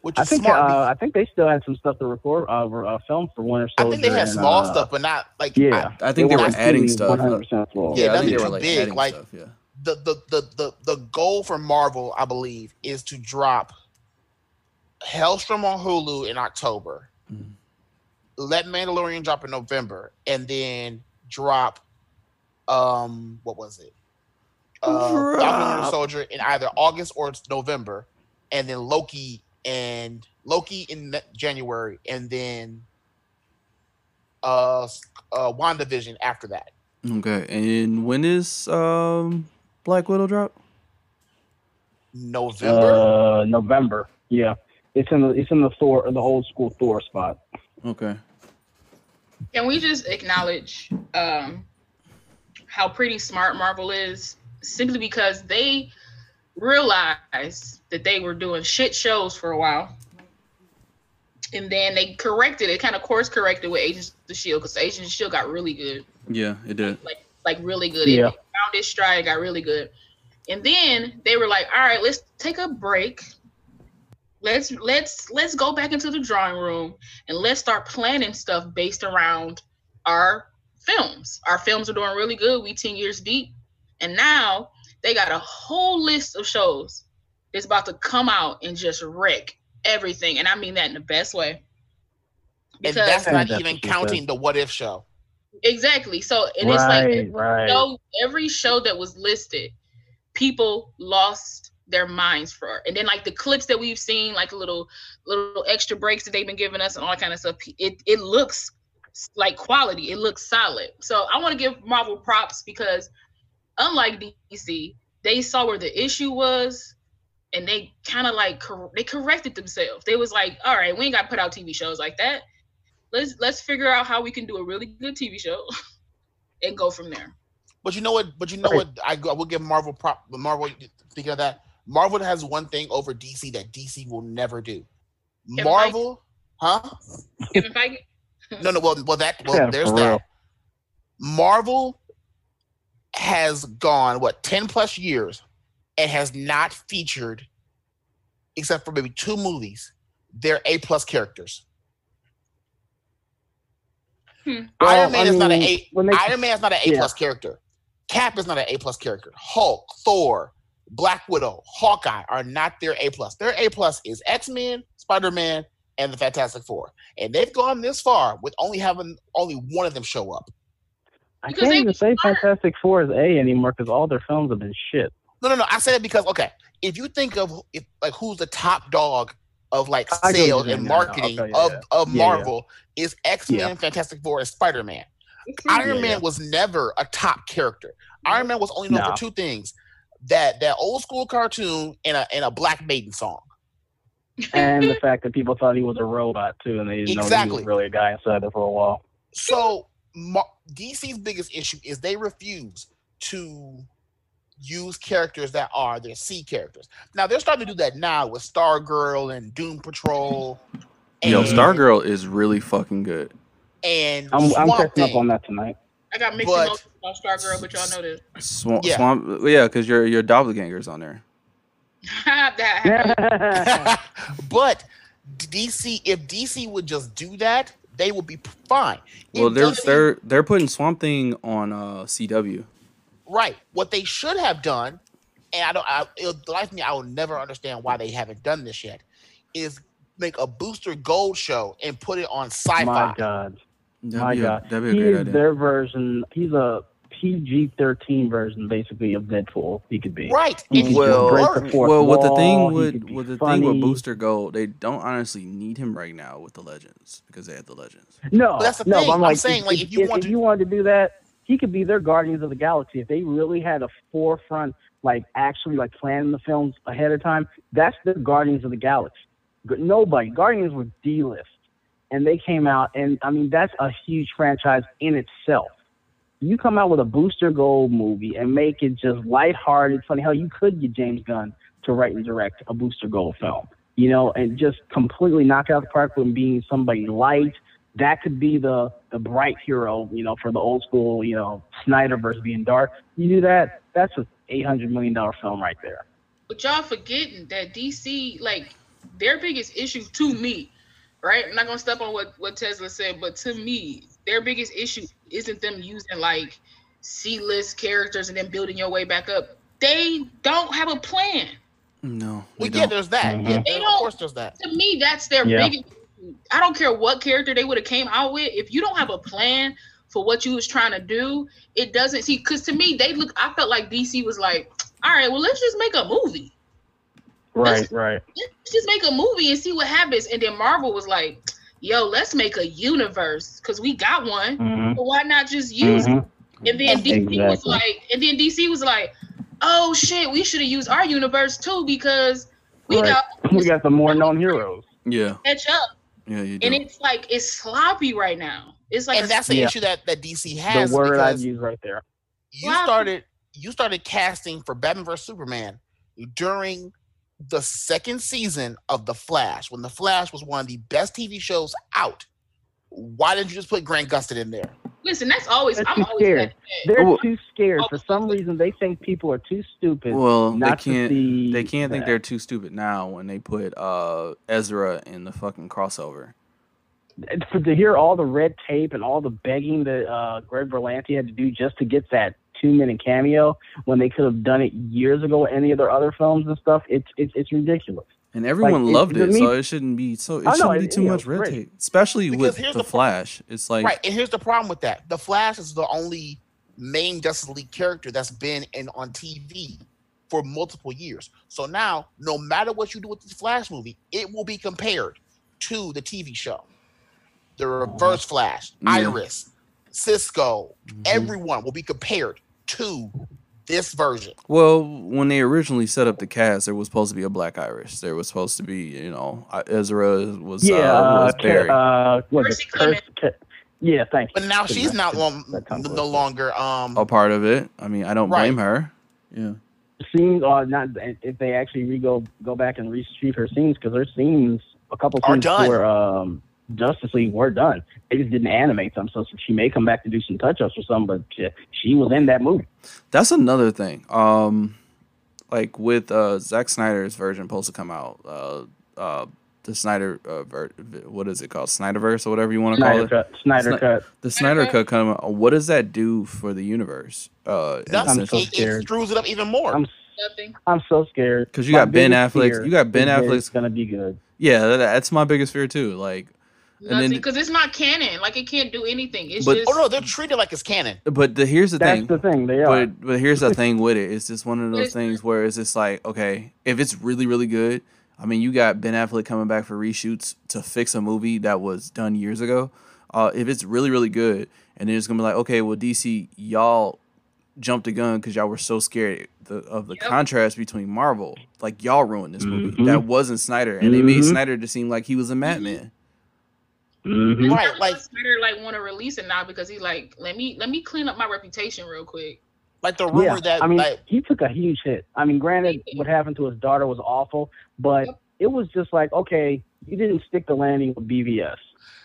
which I think smart. uh, I think they still had some stuff to record, uh, re- uh film for Winter Soldier. I think they had and, small uh, stuff, but not like Yeah, I think they were weren't adding stuff. 100% full. Yeah, I nothing they were too like big, like- stuff. Yeah, the, the the the the goal for Marvel, I believe, is to drop Helstrom on Hulu in October. Mhm. Let Mandalorian drop in November, and then drop um what was it? Uh, Falcon and Winter Soldier in either August or November, and then Loki and Loki in January, and then uh, s- uh WandaVision after that. okay. And when is um Black Widow drop? November. Uh, November. Yeah, it's in the it's in the Thor the old school Thor spot. Okay. Can we just acknowledge um, how pretty smart Marvel is? Simply because they realized that they were doing shit shows for a while. And then they corrected it, kind of course corrected with Agents of the Shield, because Agents of the Shield got really good. Yeah, it did. Like like really good. Yeah. It found its stride, got really good. And then they were like, all right, let's take a break. Let's let's let's go back into the drawing room and let's start planning stuff based around our films. Our films are doing really good. We 10 years deep. And now they got a whole list of shows that's about to come out and just wreck everything. And I mean that in the best way. and that's not that's even what she counting the what if show. exactly. So and it's like right, right. show, every show that was listed, people lost their minds for. And then like the clips that we've seen, like little little extra breaks that they've been giving us and all that kind of stuff. It it looks like quality. It looks solid. So I want to give Marvel props because unlike DC, they saw where the issue was. And they kind of like cor- they corrected themselves. They was like, "All right, we ain't got to put out TV shows like that. Let's let's figure out how we can do a really good TV show, *laughs* and go from there." But you know what? But you know Right. what? I, go- I will give Marvel prop. Marvel. Speaking of that, Marvel has one thing over DC that DC will never do. Kevin Marvel, huh? Kevin Feige. No, no. Well, well, that. Well, Yeah, there's that. Marvel has gone what ten plus years and has not featured, except for maybe two movies, their A plus characters. Hmm. Well, Iron Man I is not an A. they- Iron Man is not an A Yeah. plus character. Cap is not an A plus character. Hulk, Thor, Black Widow, Hawkeye are not their A plus. Their A plus is X Men, Spider Man, and the Fantastic Four, and they've gone this far with only having only one of them show up. I Because can't even say smart. Fantastic Four is A anymore because all their films have been shit. No, no, no. I say it because okay, if you think of if, like who's the top dog of like I sales and marketing Okay, of yeah. of Yeah, yeah. Marvel is X Men, Yeah. Fantastic Four, and Spider Man. Iron Yeah, Man yeah. was never a top character. Iron Man was only known No. for two things: that that old school cartoon and a and a Black Maiden song. and the *laughs* fact that people thought he was a robot too, and they didn't know he was really a guy inside there for a while. So DC's biggest issue is they refuse to use characters that are their C characters. Now they're starting to do that now with Stargirl and Doom Patrol. Yo, and- Stargirl is really fucking good. and I'm, I'm catching up on that tonight. I got mixed But- emotions about Stargirl, but y'all know this. Swamp, Yeah. Swamp, yeah, because your your doppelganger's on there. *laughs* that *laughs* happened. *laughs* but DC, if DC would just do that, they would be fine. If Well, they're they're they're putting Swamp Thing on uh CW. right. What they should have done, and I don't, I, it'll like me, I will never understand why they haven't done this yet, is make a Booster Gold show and put it on Sci-Fi. My God. That'd My be a, God. that'd be a He great is idea. their version. He's a PG 13 version, basically, of Deadpool. He could be. Right. He And could he Well, would break the fourth well, with the wall, thing he with with the thing with. Booster Gold, they don't honestly need him right now with the Legends because they have the Legends. No, But that's the no, thing. but I'm, I'm like, saying, like, if you want to- wanted to do that, he could be their Guardians of the Galaxy. If they really had a forefront, like actually like planning the films ahead of time, that's the Guardians of the Galaxy. G- Nobody Guardians were D-list, and they came out, and I mean that's a huge franchise in itself. You come out with a Booster Gold movie and make it just lighthearted, funny. Hell, you could get James Gunn to write and direct a Booster Gold film, you know, and just completely knock out the park with being somebody light. That could be the the bright hero, you know, for the old school, you know, Snyder versus being dark. You do that, that's a eight hundred million dollar film right there. But y'all forgetting that DC, like, their biggest issue to me, right? I'm not gonna step on what what Tezla said, but to me, their biggest issue isn't them using like C-list characters and then building your way back up. They don't have a plan. No, We they get don't. there's that. Mhm. Yeah, They of don't- course there's that. To me, that's their Yeah. biggest. issue. I don't care what character they would have came out with. If you don't have a plan for what you was trying to do, it doesn't see. Because to me, they look. I felt like DC was like, all right, well, let's just make a movie. Right, right. let's just make a movie and see what happens. And then Marvel was like, yo, let's make a universe because we got one. hmm But why not just use it? And then DC was like, and then DC was like, oh shit, we should have used our universe too because we Right. got *laughs* We got the more known heroes. Yeah, catch up. yeah, you do. And it's like it's sloppy right now. It's like and that's the Yeah. issue that, that DC has the word I'd use right there. you Wow. started you started casting for Batman vs Superman during the second season of The Flash, when The Flash was one of the best TV shows out. Why didn't you just put Grant Gustin in there? listen, that's always They're I'm too always scared. mad at that. They're Oh. too scared. For some reason, they think people are too stupid well, they not to can't. see. They can't think they're too stupid now when they put uh Ezra in the fucking crossover. And to hear all the red tape and all the begging that uh, Greg Berlanti had to do just to get that two minute cameo when they could have done it years ago with any of their other films and stuff. It's it's it's ridiculous. And everyone it- loved to it, me- so it shouldn't be so. It know, shouldn't be it- too you much red great. tape, especially Because with here's the the pro- Flash. It's like right, and here's the problem with that: The Flash is the only main Justice League character that's been in on TV for multiple years. So now, no matter what you do with the Flash movie, it will be compared to the TV show. The Reverse Flash, Iris, Cisco, Mhm. everyone will be compared to this version. Well, when they originally set up the cast, there was supposed to be a Black Iris. There was supposed to be, you know, uh, Ezra was Yeah, uh, uh, was Ca- Barry. uh, what is Percy it? Curse- yeah, thank you. But now she's not long, that comes no longer um a part of it. I mean, I don't Right. blame her. Yeah. scenes are not if they actually re go go back and reshoot her scenes because her scenes a couple Are scenes done. for um Justice League were done. They just didn't animate them, so she may come back to do some touch ups or something. But she, she was in that movie. That's another thing. Um, like with uh Zack Snyder's version supposed to come out. Uh, uh, the Snyder uh, ver- what is it called? Snyderverse or whatever you want to call it. cut. Snyder Sni- cut. The Snyder Snyder cut come out. What does that do for the universe? Uh, in nothing. essentially? so It, it screws it up even more. I'm Nothing. I'm so scared 'Cause you My got Ben Affleck- you got Ben is that Affleck's- It's gonna be good. yeah, that, that's my biggest fear too. Like, And then- Nothing. Because it's not canon. Like it can't do anything. It's But- just oh no, they're treated like it's canon. but the, here's the That's thing. the thing. They are. But but here's the *laughs* thing with it. It's just one of those things where it's just like, okay, if it's really really good, I mean, you got Ben Affleck coming back for reshoots to fix a movie that was done years ago. Uh, if it's really really good, and they're just gonna be like, okay, well DC, y'all jumped the gun because y'all were so scared the, of the Yep. contrast between Marvel. Like y'all ruined this movie. Mhm. That wasn't Snyder, and they made. Snyder to seem like he was a madman. Mhm. Right, like- Snyder like want to release it now because he's like, let me let me clean up my reputation real quick. Like the rumor Yeah, that I mean, like he took a huge hit. I mean, granted, what happened to his daughter was awful, but it was just like, okay, you didn't stick the landing with BVS,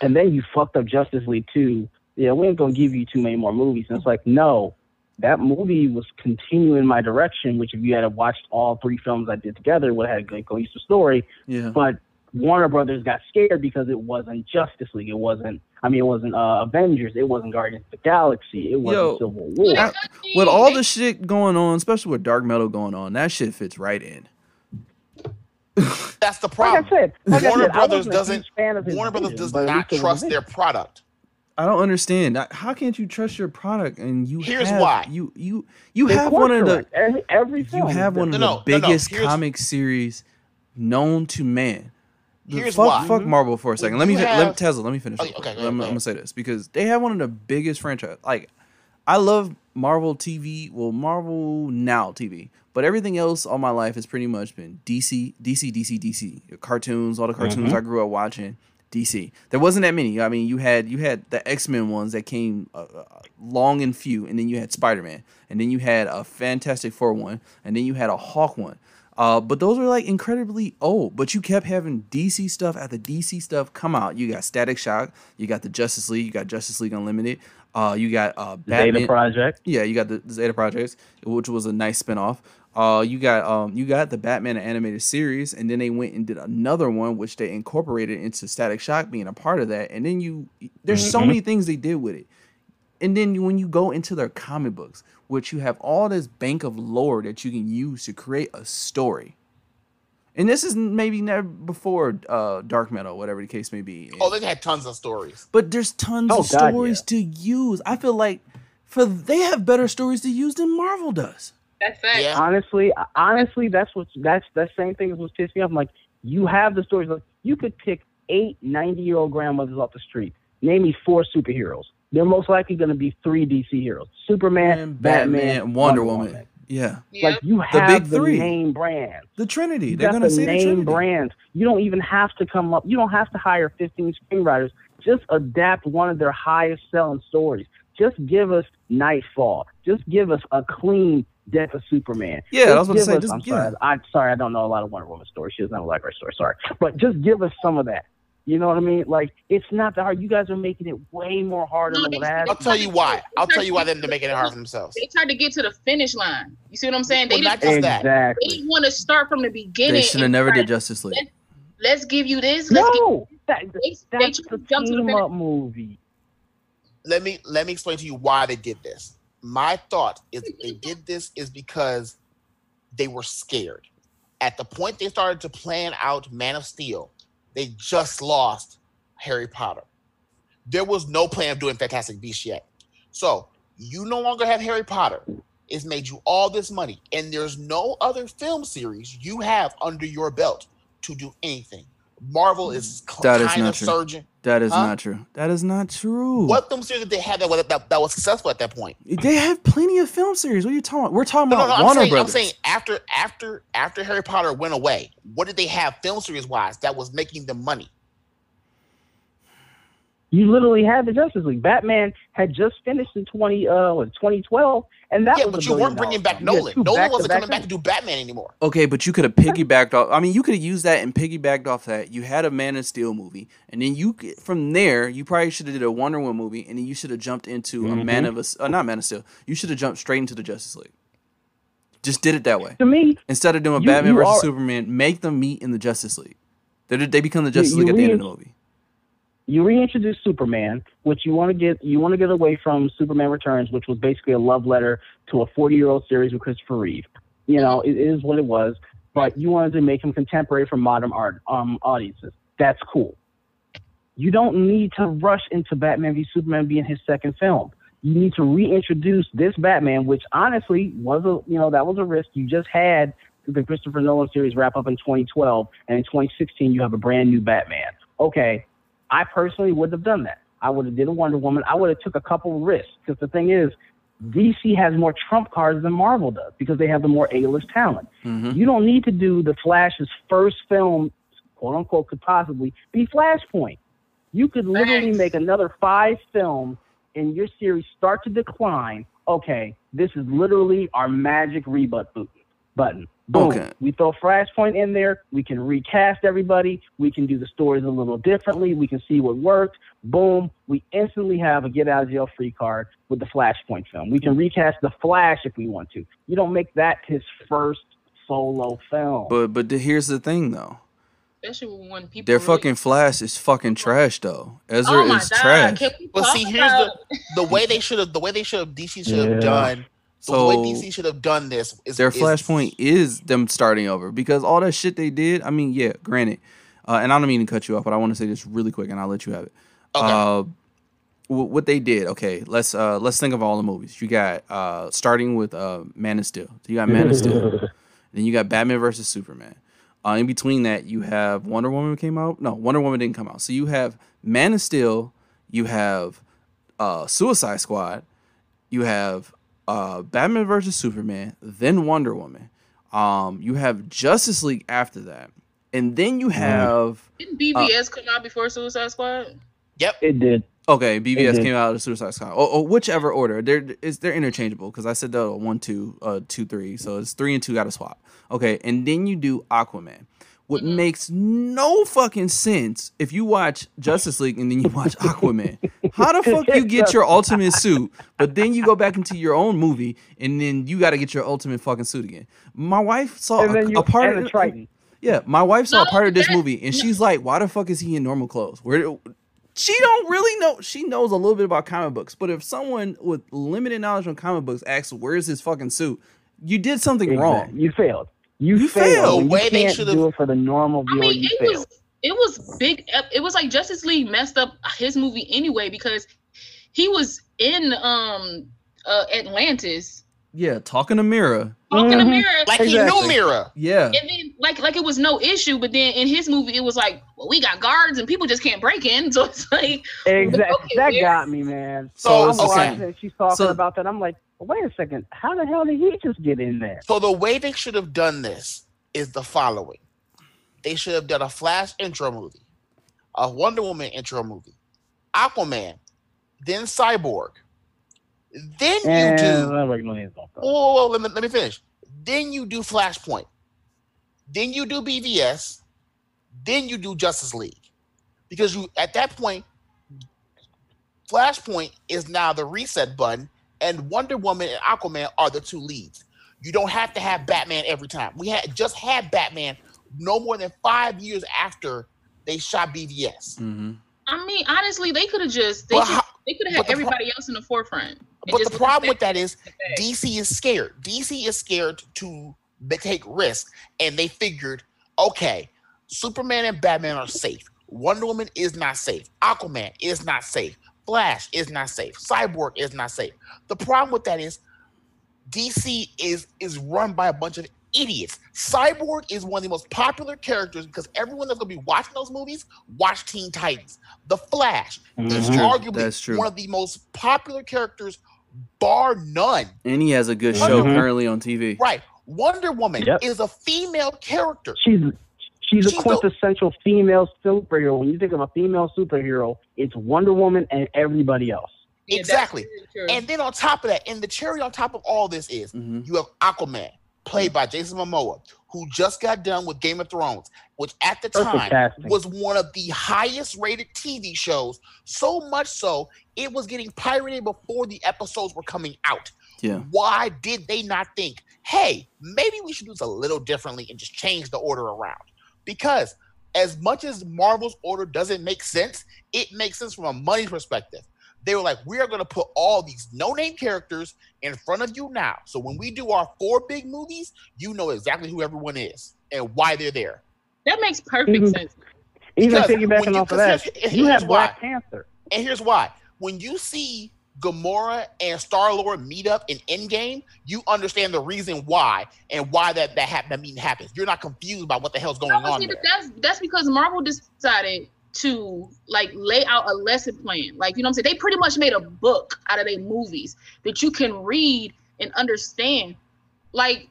and then you fucked up Justice League 2. Yeah, we ain't gonna give you too many more movies. And it's like, no, that movie was continuing my direction. Which, if you had watched all three films I did together, would have had a good cohesive story. Yeah. But Warner Brothers got scared because it wasn't Justice League. It wasn't. I mean, it wasn't uh, Avengers. It wasn't Guardians of the Galaxy. It wasn't Yo, Civil War. I- with all the shit going on, especially with dark metal going on, that shit fits right in. that's the Like problem. I said, like Warner I said, Brothers wasn't doesn't- huge fan of Warner Brothers does not least it was a trust their product. I don't understand. How can't you trust your product and you Here's have, why. you you you They have one of the every, every you have one of No, the no, no, no. biggest comic series known to man. The- Here's fuck, why. fuck Marvel for a second. Let me you fi- let me Tezla. Let me finish. Okay, real okay, quick. go I'm, ahead, I'm gonna say this because they have one of the biggest franchise. Like, I love Marvel TV. Well, Marvel Now TV, but everything else all my life has pretty much been DC, DC, DC, DC. Cartoons, all the cartoons Mhm. I grew up watching. DC. There wasn't that many. I mean, you had you had the X Men ones that came uh, uh, long and few, and then you had Spider Man, and then you had a Fantastic Four one, and then you had a Hawk one. Uh, but those were like incredibly old. But you kept having DC stuff after DC stuff come out. You got Static Shock, you got the Justice League, you got Justice League Unlimited, uh, you got uh, Batman. Zeta Project. Yeah, you got the, the Zeta Projects, which was a nice spinoff. Uh, you got um, you got the Batman animated series, and then they went and did another one, which they incorporated into Static Shock being a part of that. And then you, there's so Mhm. many things they did with it. And then when you go into their comic books, which you have all this bank of lore that you can use to create a story. And this is maybe never before uh, Dark Metal, whatever the case may be. Oh, they had tons of stories. But there's tons Oh, of God, stories to use. I feel like for they have better stories to use than Marvel does. That's fact. Yeah. Honestly, honestly, that's what that's that same thing as what's pissed me off. I'm like, you have the stories. Like, you could pick eight 90 year old grandmothers off the street. Name me four superheroes. They're most likely going to be three DC heroes: Superman, And Batman, Wonder, Woman. Yeah. Yeah. Like you have The have big the three. name brand, The Trinity. You They're gonna the say the name Trinity. brands. You don't even have to come up. You don't have to hire 15 screenwriters. Just adapt one of their highest selling stories. Just give us Knightfall. Just give us a clean death of Superman. Yeah, Just I was about to give say, us- just- I'm yeah. sorry. I'm sorry. I don't know a lot of Wonder Woman stories. She doesn't have a like her story. Sorry, but just give us some of that. You know what I mean? Like it's not that hard. You guys are making it way more harder No, than they- what it I'll tell you why. I'll tell you why they're making it hard for themselves. They tried to get to the finish line. You see what I'm saying? They Well, not didn't, just that. they didn't want to start from the beginning. They should have never did Justice League. Let's give you this. Let's No, that, give, they, they that's tried to the jump to the finish. up movie. Let me let me explain to you why they did this. My thought is they *laughs* did this is because they were scared. At the point they started to plan out Man of Steel, they just lost Harry Potter. There was no plan of doing Fantastic Beasts yet. So you no longer have Harry Potter. It's made you all this money, and there's no other film series you have under your belt to do anything. Marvel is mm. That is kind not of true. surging. That is Huh? not true. That is not true. What film series did they have that was that, that was successful at that point? They have plenty of film series. What are you talking about? We're talking No, no, about no. I'm Warner saying, I'm saying after after after Harry Potter went away, what did they have film series wise that was making them money? You literally had the Justice League. Batman had just finished in 20 uh what, 2012, and that yeah, was but you weren't bringing back film. You had Nolan. two Nolan wasn't back-to-back coming back to do Batman anymore. Okay, but you could have piggybacked off. I mean, you could have used that and piggybacked off that. You had a Man of Steel movie, and then you could- from there you probably should have did a Wonder Woman movie, and then you should have jumped into a Man of a uh, not Man of Steel. You should have jumped straight into the Justice League. Just did it that way To me, instead of doing You- Batman you versus are- Superman. Make them meet in the Justice League. They they become the Justice you League at the end of the movie. You reintroduce Superman, which you want to get you want to get away from Superman Returns, which was basically a love letter to a 40 year old series with Christopher Reeve. You know, it is what it was, but you wanted to make him contemporary for modern art um, audiences. That's cool. You don't need to rush into Batman v Superman being his second film. You need to reintroduce this Batman, which honestly was a you know that was a risk. You just had the Christopher Nolan series wrap up in 2012, and in 2016 you have a brand new Batman. Okay, I personally wouldn't have done that. I would have did a Wonder Woman. I would have took a couple of risks because the thing is, DC has more trump cards than Marvel does because they have the more A-list talent. Mhm. You don't need to do the Flash's first film, quote unquote, could possibly be Flashpoint. You could literally make another five films and your series start to decline. Okay, this is literally our magic rebut button. Boom. Okay. We throw Flashpoint in there. We can recast everybody. We can do the stories a little differently. We can see what worked. Boom. We instantly have a get out of jail free card with the Flashpoint film. We can recast the Flash if we want to. You don't make that his first solo film. But but the, here's the thing though. Especially when people Their really- fucking Flash is fucking trash though. Ezra Oh my is god! trash. Can But see, here's the the way they should have the way they should have DC should have Yeah. done. The So way DC should have done this is their is- flashpoint is them starting over because all that shit they did. I mean, yeah, granted, uh, and I don't mean to cut you off, but I want to say this really quick, and I'll let you have it. Okay. Uh, wh- what they did, okay, let's uh, let's think of all the movies you got. Uh, starting with uh, Man of Steel, you got Man of Steel, *laughs* then you got Batman versus Superman. Uh, in between that, you have Wonder Woman came out. No, Wonder Woman didn't come out. So you have Man of Steel, you have uh, Suicide Squad, you have uh, Batman versus Superman, then Wonder Woman. Um, you have Justice League after that, and then you have Didn't BVS come out before Suicide Squad? Yep, it did. okay, BVS did. came out of Suicide Squad, or, or whichever order. They're is they're interchangeable because I said the one, two, uh, two, three. So it's three and two got to swap. Okay, and then you do Aquaman. What Mhm. makes no fucking sense if you watch Justice League and then you watch *laughs* Aquaman. How the fuck you get your ultimate suit, but then you go back into your own movie and then you got to get your ultimate fucking suit again? My wife saw a, you a part of Triton. yeah, my wife saw a part of this movie and she's like, "Why the fuck is he in normal clothes?" Where she don't really know. She knows a little bit about comic books, but if someone with limited knowledge on comic books asks, "Where's his fucking suit?" You did something wrong. You failed. You, You failed. failed. The way you they can't should've- do it for the normal I mean, you it failed. was it was big. It was like Justice League messed up his movie anyway because he was in um uh Atlantis Yeah, talking to Mera. talking to Mhm. Mera, like he Exactly. knew Mera. Yeah, and then like like it was no issue. But then in his movie, it was like, well, we got guards and people just can't break in. *laughs* So it's like, Exactly. Okay, that yeah. got me, man. So I'm it's- okay. watching it. She's talking So- about that. I'm like, wait a second. How the hell did he just get in there? So the way they should have done this is the following: they should have done a Flash intro movie, a Wonder Woman intro movie, Aquaman, then Cyborg, then you And do. I'm like, no, he's not. Whoa, whoa, whoa, let, me, let me finish. Then you do Flashpoint. Then you do BVS. Then you do Justice League. Because you at that point, Flashpoint is now the reset button, and Wonder Woman and Aquaman are the two leads. You don't have to have Batman every time. We had just had Batman no more than five years after they shot BVS. hmm I mean, honestly, they could have just they could how- they could have had the pro- everybody else in the forefront. But the problem with that is. DC is scared. DC is scared to take risks, and they figured, okay, Superman and Batman are safe. Wonder Woman is not safe. Aquaman is not safe. Flash is not safe. Cyborg is not safe. The problem with that is DC is is run by a bunch of idiots. Cyborg is one of the most popular characters because everyone that's gonna be watching those movies watch Teen Titans. The Flash is Mhm. arguably That's true. one of the most popular characters, bar none. and he has a good show currently on TV. Right. Wonder Woman Yep. is a female character. She's she's a She's the- quintessential female superhero. When you think of a female superhero, it's Wonder Woman and everybody else. Yeah, exactly. And then on top of that, and the cherry on top of all this is hmm you have Aquaman, played by Jason Momoa, who just got done with Game of Thrones, which at the Perfect time casting. was one of the highest rated TV shows. So much so, it was getting pirated before the episodes were coming out. Yeah. Why did they not think, hey, maybe we should do this a little differently and just change the order around? Because as much as Marvel's order doesn't make sense, it makes sense from a money perspective. They were like, we are going to put all these no name characters in front of you now. So when we do our four big movies, you know exactly who everyone is and why they're there. that makes perfect Even- sense. Even Because when piggybacking you- off of 'cause that, here's- you here's have why. Black Panther. And here's why. When you see Gamora and Star Lord meet up in Endgame, you understand the reason why and why that that, hap- that meeting happens. You're not confused about what the hell's going No, on see, that's that's because Marvel decided to like lay out a lesson plan. Like you know what I'm saying? They pretty much made a book out of their movies that you can read and understand. Like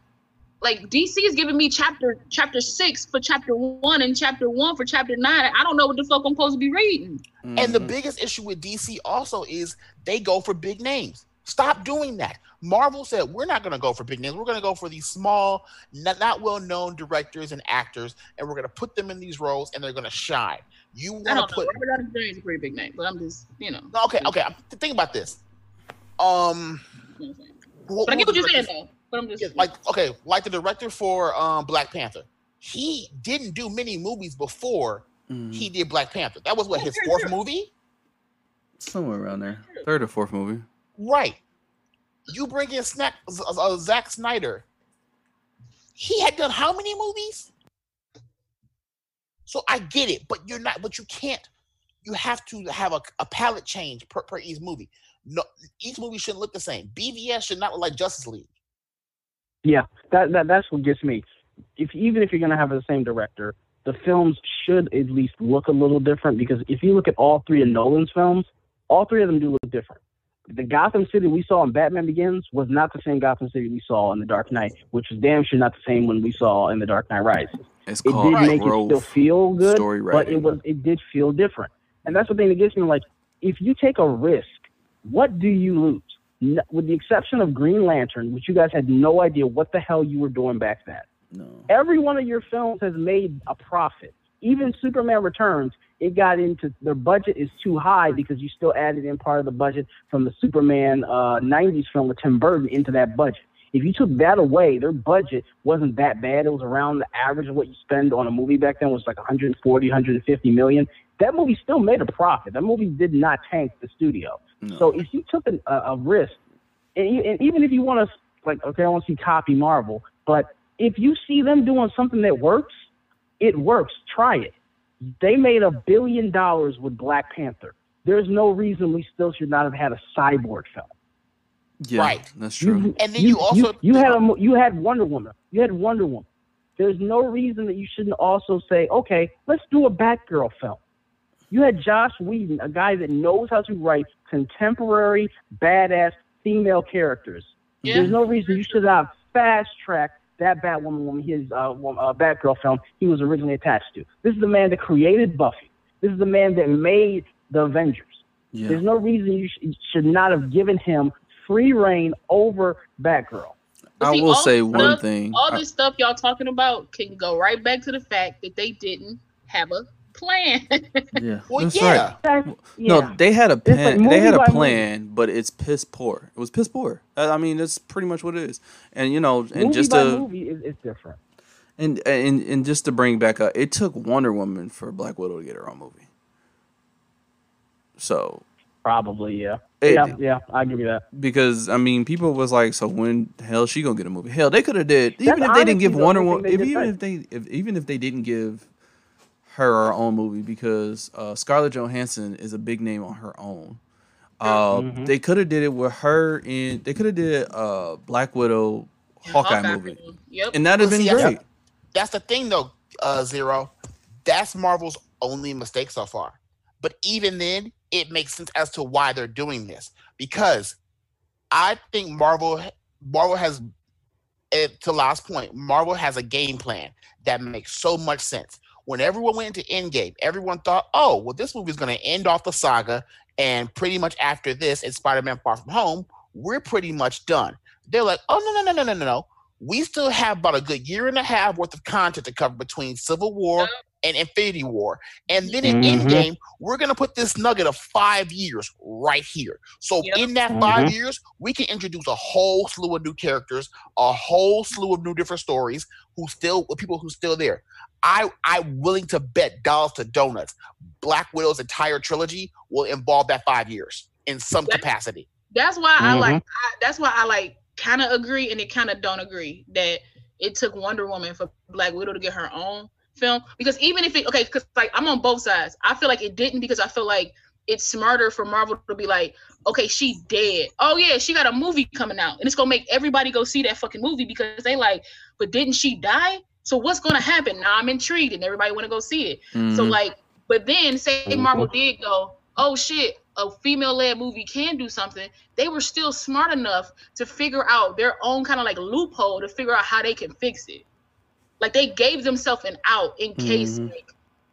like DC is giving me chapter chapter six for chapter one and chapter one for chapter nine. I don't know what the fuck I'm supposed to be reading. And the Mhm. biggest issue with DC also is they go for big names. Stop doing that. Marvel said we're not going to go for big names. We're going to go for these small, not, not well-known directors and actors, and we're going to put them in these roles, and they're going to shine. You want don't to know. put Robert Downey Jr. is a pretty big name, but I'm just you know. no, okay, okay. I'm- Think about this. Um, you what I'm saying. who- But I get what you're saying though. But I'm just Yeah, like okay, like the director for um Black Panther. He didn't do many movies before Mhm. he did Black Panther. That was what Yeah, his sure, fourth sure. movie, somewhere around there, third or fourth movie. right? You bring in Snack, Z- uh, Zack Snyder. He had done how many movies? So I get it, but you're not. But you can't. You have to have a, a palette change per, per each movie. No, each movie shouldn't look the same. BVS should not look like Justice League. Yeah, that, that that's what gets me. If even if you're gonna have the same director, the films should at least look a little different because if you look at all three of Nolan's films, all three of them do look different. The Gotham City we saw in Batman Begins was not the same Gotham City we saw in The Dark Knight, which was damn sure not the same one we saw in The Dark Knight Rises. It's It did make it still feel good, story but it was it did feel different. And that's the thing that gets me like, if you take a risk, what do you lose? With the exception of Green Lantern, which you guys had no idea what the hell you were doing back then. no. Every one of your films has made a profit. Even Superman Returns, it got into their budget is too high because you still added in part of the budget from the Superman uh, 90s film with Tim Burton into that budget. If you took that away, their budget wasn't that bad. It was around the average of what you spend on a movie back then was like 140, 150 million. That movie still made a profit. That movie did not tank the studio. no. So if you took an, a, a risk, and, e- and even if you want to, like, okay, I want to see copy Marvel, but if you see them doing something that works, it works. Try it. They made a billion dollars with Black Panther. There's no reason we still should not have had a cyborg film. yeah, right. That's true. You, And then you also- you, had a you had Wonder Woman. You had Wonder Woman. There's no reason that you shouldn't also say, okay, let's do a Batgirl film. You had Joss Whedon, a guy that knows how to write contemporary, badass female characters. Yeah. There's no reason you should have fast tracked that Batwoman woman, his uh, wo- uh, Batgirl film he was originally attached to. This is the man that created Buffy. This is the man that made the Avengers. yeah. There's no reason you sh- should not have given him free reign over Batgirl. But I see, will say this one stuff- thing. all I- this stuff y'all talking about can go right back to the fact that they didn't have a plan. yeah. *laughs* Well, that's yeah. right. That- yeah. No, they had a like plan. they had a by plan, but it's piss poor. It was piss poor. I mean, that's pretty much what it is. And you know, and movie just by to movie is, is different. and and and just to bring back up, it took Wonder Woman for Black Widow to get her own movie. So Probably, yeah. it, yeah, yeah, I give you that. because I mean, people was like, so when the hell she gonna get a movie? Hell, they could have did even if they didn't give the Wonder only Woman, if, even if they if even if they didn't give her her own movie because uh, Scarlett Johansson is a big name on her own. Uh, Mhm. They could have did it with her in. They could have did uh Black Widow Hawkeye, movie. Yep. and that'd have Well, been see, great. That's the thing, though, uh, Zero. That's Marvel's only mistake so far. But even then, it makes sense as to why they're doing this because I think Marvel, Marvel has, eh, to last point, Marvel has a game plan that makes so much sense. When everyone went into Endgame, everyone thought, "Oh, well, this movie is going to end off the saga, and pretty much after this, it's Spider-Man: Far From Home. We're pretty much done." They're like, "Oh no, no, no, no, no, no, no! We still have about a good year and a half worth of content to cover between Civil War and Infinity War, and then in Mhm. Endgame, we're gonna put this nugget of five years right here. So Yep. in that Mhm. five years, we can introduce a whole slew of new characters, a whole slew of new different stories, who still with people who still there. I I'm willing to bet dollars to donuts. Black Widow's entire trilogy will involve that five years in some That- capacity. That's why I Mhm. like. I, that's why I like kind of agree and it kind of don't agree that it took Wonder Woman for Black Widow to get her own film because even if it okay, because like I'm on both sides. I feel like it didn't because I feel like it's smarter for Marvel to be like, okay, she dead. Oh yeah, she got a movie coming out, and it's gonna make everybody go see that fucking movie because they like, but didn't she die? So what's gonna happen? Now I'm intrigued, and everybody want to go see it. So Mhm. like, but then say Mhm. Marvel did go, oh shit, a female-led movie can do something, they were still smart enough to figure out their own kind of like loophole to figure out how they can fix it. Like they gave themselves an out in case. Mhm. Like,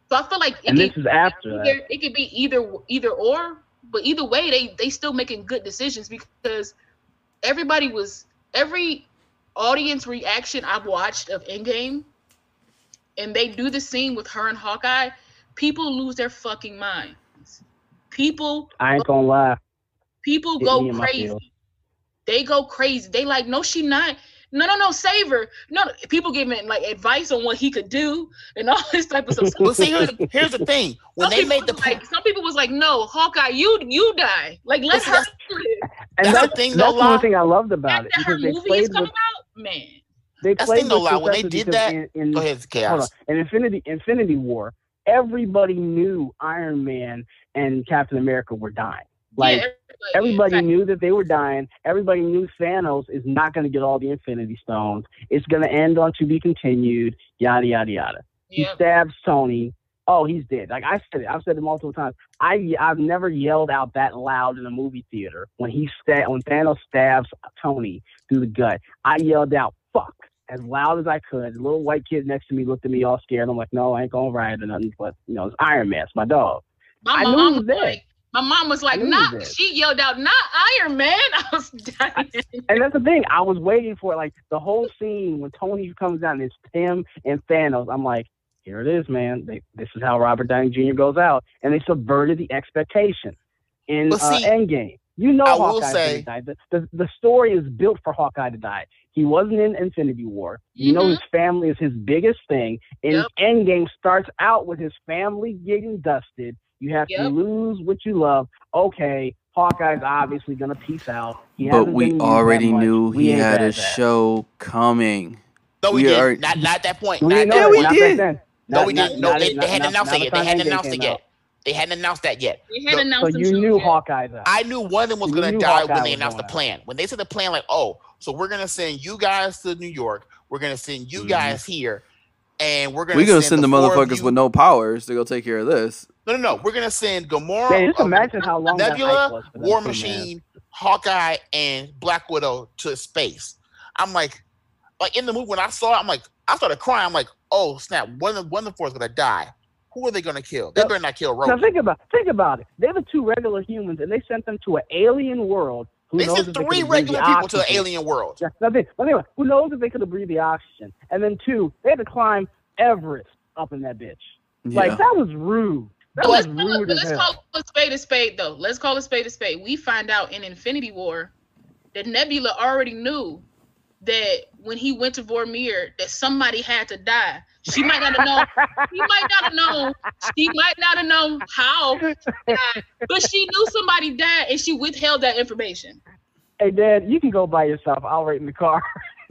so I feel like it And could, this is after that. either, it could be either either or, but either way, they they still making good decisions because everybody was every audience reaction I've watched of Endgame, and they do the scene with her and Hawkeye. People lose their fucking minds. People I ain't gonna lie. people me go crazy. They go crazy. They like, no, she not. No, no, no, save her. No, people giving like advice on what he could do and all this type of stuff. Well, see, here's, here's the thing. When Some they made the was like, some people was like, no, Hawkeye, you you die. Like let But see, her. that's- live. And That's the that's, thing, that's though, one thing I loved about it After her because they movie is played coming with out, man. they That's the played thing, though, with La, when they did that- In, in, Go ahead, hold Kayos. on. In Infinity Infinity War, everybody knew Iron Man and Captain America were dying. Like yeah, everybody yeah, knew that they were dying. Everybody knew Thanos is not going to get all the Infinity Stones. It's going to end on to be continued. Yada yada yada. He stabs Tony. Oh, he's dead. Like I said it. I've said it multiple times. I I've never yelled out that loud in a movie theater when he sta- when Thanos stabs Tony through the gut. I yelled out "fuck" as loud as I could. The little white kid next to me looked at me all scared. I'm like, no, I ain't gonna ride or nothing. But you know, it's Iron Man. It's my dog. My I knew mom he was like, my mom was like, I knew he was not. dead. She yelled out, not Iron Man. *laughs* I was dying. And that's the thing. I was waiting for it. Like the whole scene when Tony comes down, it's him and Thanos. I'm like, here it is, man. They, this is how Robert Downey Jr. goes out, and they subverted the expectation in But uh, Endgame. You know, I will say- gonna die. The, the the story is built for Hawkeye to die. He wasn't in Infinity War. You know, Mhm. his family is his biggest thing. And Yep. Endgame starts out with his family getting dusted. You have to lose what you love. Okay, Hawkeye's obviously gonna peace out. He But we been used that already knew We he had a that. show coming. No, we, We didn't. are- Not, not at that point. We Not didn't know Yeah, that we point. Not did. back. No, we didn't. No, they, they hadn't announced not that yet. They hadn't announced it yet. They hadn't announced that yet. They had No, announced So some you knew yeah. Hawkeye's out. I knew one of them was going to die Hawkeye when they announced the plan. When they said the plan, like, oh, so we're going to send you guys to New York. We're going to send you Mhm. guys here. And we're going We're to gonna send the motherfuckers with no powers to go take care of this. No, no, no. We're going to send Gamora, Man, just uh, imagine how long Nebula, hype was War two, man. Machine, Hawkeye, and Black Widow to space. I'm like, like in the movie when I saw it, I'm like, I started crying. I'm like, oh snap! One of one of the four is gonna die. Who are they gonna kill? They Now- better not kill Now think about think about it. They're the two regular humans, and they sent them to an alien world. Who They knows sent three could've regular the people to an alien world. Yeah, now think, but anyway, who knows if they could have breathed the oxygen? And then two, they had to climb Everest up in that bitch. Yeah. Like that was rude. That was let's, rude let's hell. call a spade a spade, though. Let's call it a spade a spade. We find out in Infinity War that Nebula already knew that when he went to Vormir, that somebody had to die. She might not have known. *laughs* She might not have known. She might not have known how, died, but she knew somebody died, and she withheld that information. hey, Dad, you can go by yourself. I'll wait in the car. *laughs*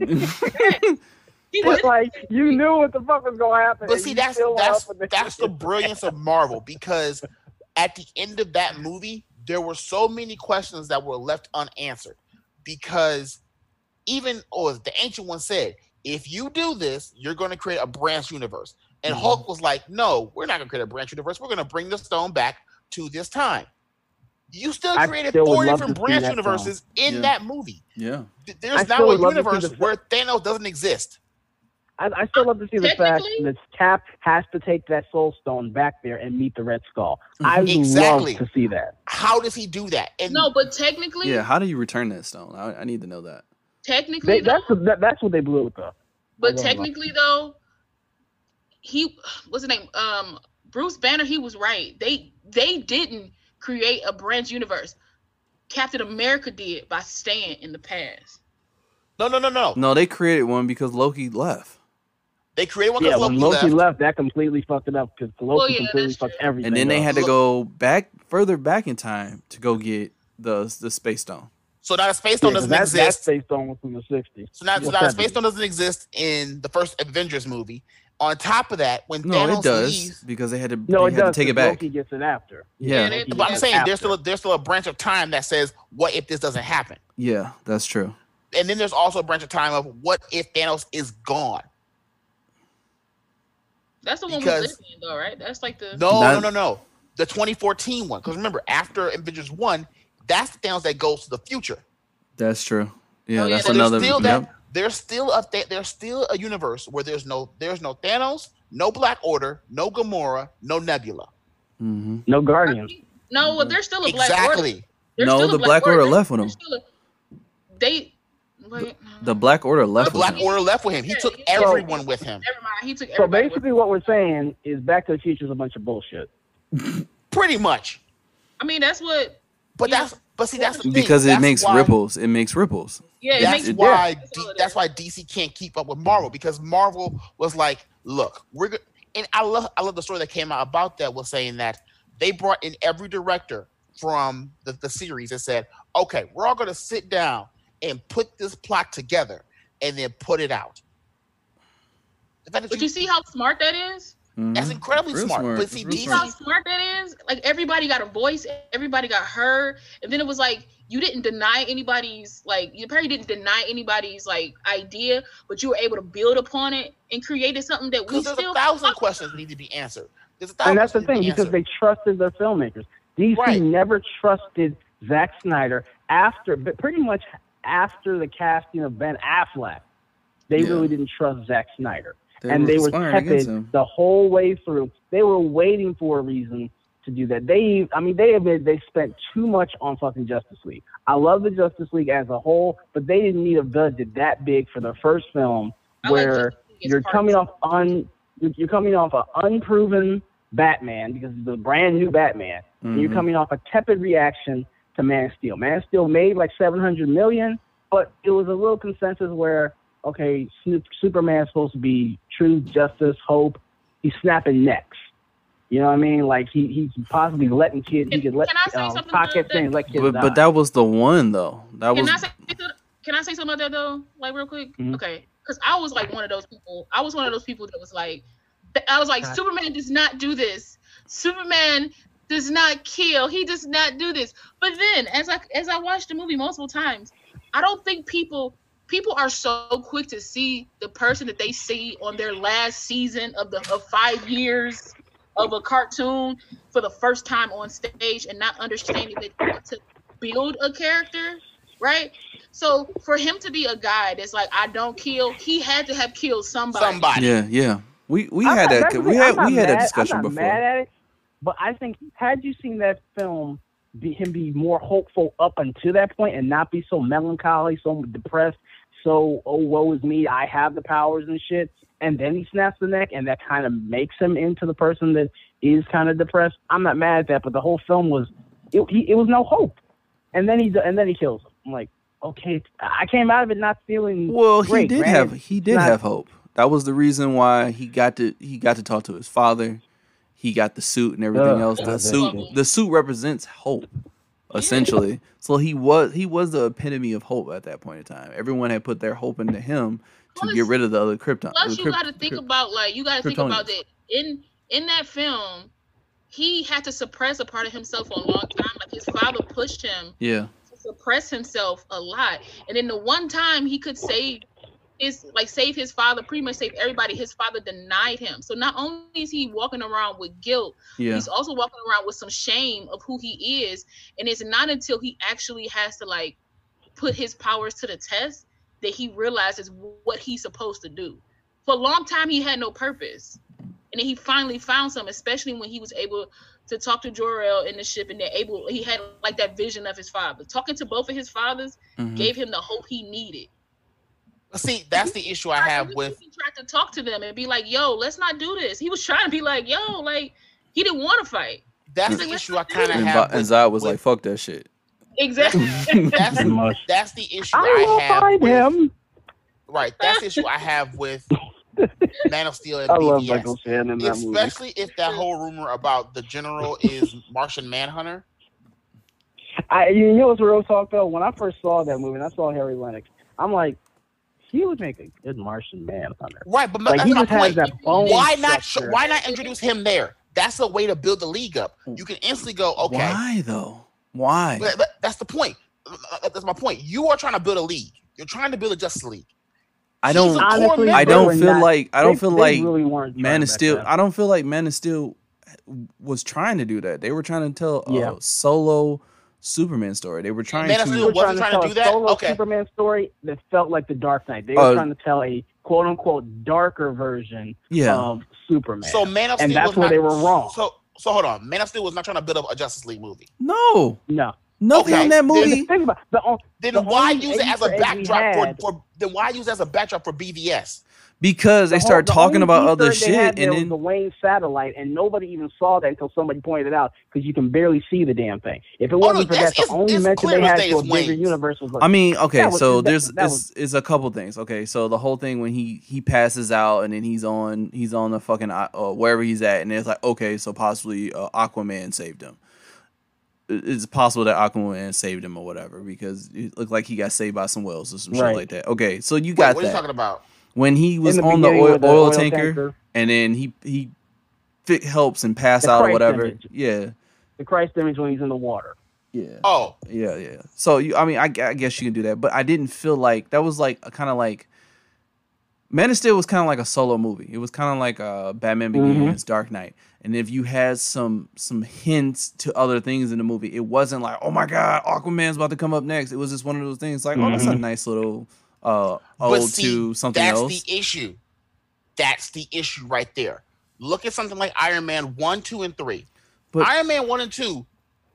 She But like you knew what the fuck was gonna happen. But see, that's that's the- that's the brilliance of Marvel because at the end of that movie, there were so many questions that were left unanswered. Because even or as the ancient one said, if you do this, you're going to create a branch universe. And Mhm. Hulk was like, "No, we're not going to create a branch universe. We're going to bring the stone back to this time." You still created still four different to see branch that universes in Yeah. that movie. yeah. Th- I There's now a would love to see universe the- where Thanos doesn't exist. I, I still love to see the fact that Cap has to take that Soul Stone back there and meet the Red Skull. I would Exactly. love to see that. How does he do that? And no, but technically, Yeah. How do you return that stone? I, I need to know that. technically, They, that's that, that's what they blew it though. But technically, though, he what's his name? Um, Bruce Banner. He was right. They they didn't create a branch universe. Captain America did by staying in the past. no, no, no, no. No, they created one because Loki left. They created one Yeah, because when Loki, Loki left. left, that completely fucked it up because Loki Well, yeah, completely fucked true. everything. And then they up. had to go back further back in time to go get the the space stone. So now the space Yeah, stone 'cause doesn't that, that. Space Stone was from the '60s. So now, so Well, now the space stone doesn't exist in the first Avengers movie. On top of that, when No, Thanos it does leaves, because they had to No, they it had does. to take it 'cause back. Loki gets it after. Yeah, Yeah, they- but I'm saying it there's still a, there's still a branch of time that says what if this doesn't happen, yeah, that's true. and then there's also a branch of time of what if Thanos is gone. That's the one we Because- live in, though, right? That's like the No, That- no, no, no. the 2014 one. Because remember, after Avengers one, that's the Thanos that goes to the future. That's true. Yeah, Oh, yeah, that's so So another. there's still yep. that. There's still a th- there's still a universe where there's no there's no Thanos, no Black Order, no Gamora, no Nebula. Mhm. No Guardians. No, well, there's still a black order. Exactly. There's No, still the Black Order There's- left with him. there's still a- They wait. The Black Order left. The with Black him. Order left with him. He took he- everyone with him. Never mind. He took So everybody. with basically, what we're saying is Back to the Future is a bunch of bullshit. Pretty much. I mean, that's what. But Yeah. that's but see that's the thing. because it That's makes why- ripples. It makes ripples. Yeah, it That's makes. why That's D, that's why DC can't keep up with Marvel because Marvel was like, look, we're go-, and I love I love the story that came out about that was saying that they brought in every director from the, the series and said, okay, we're all gonna sit down and put this plot together and then put it out. The But you see how smart that is? that's Mhm. incredibly smart. smart. But see, Real See DC, how smart that is? Like everybody got a voice, everybody got heard, and then it was like you didn't deny anybody's like you probably didn't deny anybody's like idea, but you were able to build upon it and created something that we there's still a thousand talk questions need to be answered. There's a thousand And that's the thing be because answered. they trusted their filmmakers. DC Right. never trusted Zack Snyder after, but pretty much after the casting of Ben Affleck, they Yeah. really didn't trust Zack Snyder, They and were they were tepid the whole way through. They were waiting for a reason to do that. They, I mean, they admit they spent too much on fucking Justice League. I love the Justice League as a whole, but they didn't need a budget that big for their first film, I where Justice League as you're coming of- off un you're you're coming off an unproven Batman because it's a brand new Batman. And you're Mhm. coming off a tepid reaction to Man of Steel. Man Steel made like 700 million, but it was a little consensus where okay, Su- Superman's supposed to be truth, justice, hope. He's snapping necks. You know what I mean? Like he he's possibly letting kids. He Can- could let can I say um, something Pac about that? let kids But but that was the one though. That Can was I say can I say something about that though? Like real quick? Mhm. Okay. Because I was like one of those people. I was one of those people that was like I was like, God. Superman does not do this. Superman does not kill. He does not do this. But then as I as I watched the movie multiple times, I don't think people people are so quick to see the person that they see on their last season of the of five years of a cartoon for the first time on stage and not understanding that to build a character, right? So for him to be a guy that's like, I don't kill, he had to have killed somebody. somebody. yeah yeah. We we I'm had that we had we had mad- that discussion I'm not before. Mad at it, but I think had you seen that film, be, him be more hopeful up until that point and not be so melancholy, so depressed, so oh woe is me, I have the powers and shit, and then he snaps the neck, and that kind of makes him into the person that is kind of depressed. I'm not mad at that, but the whole film was it, he, it was no hope, and then he and then he kills him. I'm like, okay, I came out of it not feeling Well, he did have he did not- have hope. That was the reason why he got to he got to talk to his father. He got the suit and everything Ugh, else. The suit shit. the suit represents hope, essentially. So he was he was the epitome of hope at that point in time. Everyone had put their hope into him to get rid of the other Krypton. Plus, you got to think Kryp- about like you got to think about that in in that film, he had to suppress a part of himself for a long time. Like his father pushed him yeah. suppress himself a lot, and then the one time he could save his like save his father, pretty much save everybody. His father denied him. So not only is he walking around with guilt, Yeah. he's also walking around with some shame of who he is and it's not until he actually has to like put his powers to the test that he realizes what he's supposed to do for a long time he had no purpose and then he finally found some especially when he was able to talk to Jor-El in the ship and they're able he had like that vision of his father talking to both of his fathers Mhm. gave him the hope he needed See, that's the issue I have with he tried to talk to them and be like yo let's not do this he was trying to be like yo like he didn't want to fight that's the issue I kind of And, have. And with- Zod was with- like, "Fuck that shit." exactly *laughs* *laughs* that's that's the issue I I, have. find with, him. Right, that's the issue I have with *laughs* Man of Steel and I love BVS. Michael Shannon in that movie. Especially if that whole rumor about the general is Martian Manhunter. I, you know what's real talk though? When I first saw that movie and I saw Harry Lennix, I'm like, he would make a good Martian Manhunter. Right, but my- Like that's he my just has point. that bone. Why not? Sh- structure. why not introduce him there? That's a way to build the league up. You can instantly go, okay. Why though? Why? But, but that's the point. That's my point. You are trying to build a league. You're trying to build a Justice League. I don't. Honestly. I don't feel not- like I don't they- feel they like really Man is of back Steel. then. I don't feel like Man is Steel was trying to do that. They were trying to tell a Yeah. solo Superman story. They were trying Man of to. Steel were wasn't trying trying to to tell do a that? solo Okay. Superman story that felt like the Dark Knight. They were Uh, trying to tell a quote unquote darker version yeah, of Superman. So Man of And Steel that's was where not, they were wrong. So so hold on. Man of Steel was not trying to build up a Justice League movie. no, no, nothing Okay, in that then- movie. think about the, Then The why use it as a Easter egg we backdrop for, for then why use it as a backdrop for BVS? Because they the whole- started the talking about other egg had shit, and then the Wayne satellite, and nobody even saw that until somebody pointed it out because you can barely see the damn thing. If it Oh, no, wasn't for that, the only it's mention they had day to a bigger Wayne's. universe was like, I mean, okay, was- so that- there's that is is a couple things. Okay, so the whole thing when he he passes out and then he's on he's on the fucking uh, uh, wherever he's at, and it's like okay, so possibly uh, Aquaman saved him. It's possible that Aquaman saved him or whatever because it looked like he got saved by some whales or some shit like that. Okay, so you Wait, got what are you talking about? When he was the on the oil, the oil, tanker, tanker, and then he he fi- helps and pass The out or whatever. image. Yeah, the Christ image when he's in the water. yeah. Oh, Yeah, yeah. So you, I mean, I, I guess you can do that, but I didn't feel like that was like a kind of like Man of Steel was kind of like a solo movie. It was kind of like uh, Batman. Begins, Dark Knight, and if you had some some hints to other things in the movie, it wasn't like, oh my god, Aquaman's about to come up next. It was just one of those things like, oh, that's a Mhm. nice little uh but ode see, to something that's else. the issue. That's the issue right there. Look at something like Iron Man one, two, and three. But- Iron Man one and two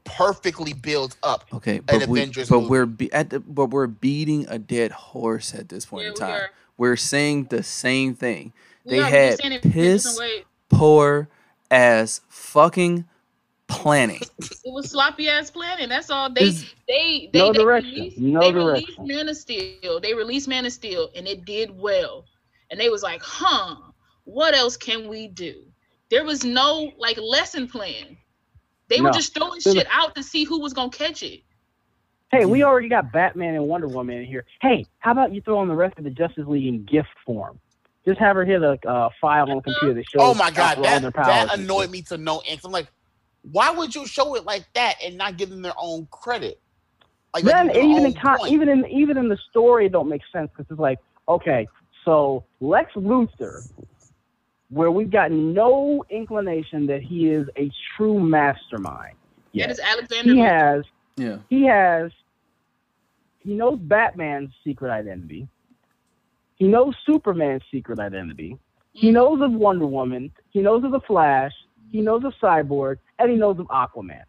perfectly builds up. Okay, but we, Avengers but movie. we're be, at the, but we're beating a dead horse at this point Yeah, in we time. are. We're saying the same thing. We They are, had just saying it in piss poor as fucking planning. It was sloppy ass planning. That's all. They Is- they they, No they direction. released, No they direction. released Man of Steel. They released Man of Steel, and it did well. And they was like, huh, what else can we do? There was no like lesson plan. They were just throwing There's a- shit out to see who was gonna catch it. Hey, we already got Batman and Wonder Woman in here. Hey, how about you throw on the rest of the Justice League in gift form? Just have her hit a uh, file on the computer that shows. Oh my god, all that their powers that annoyed me to no end. I'm like, why would you show it like that and not give them their own credit? Like, like Then their even in con- even in even in the story, it don't make sense because it's like, okay, so Lex Luthor, where we've got no inclination that he is a true mastermind. That Yet. is Alexander. He Luthor. has Yeah. he has he knows Batman's secret identity. He knows Superman's secret identity. He Mhm. knows of Wonder Woman. He knows of the Flash. He knows of Cyborg, and he knows of Aquaman,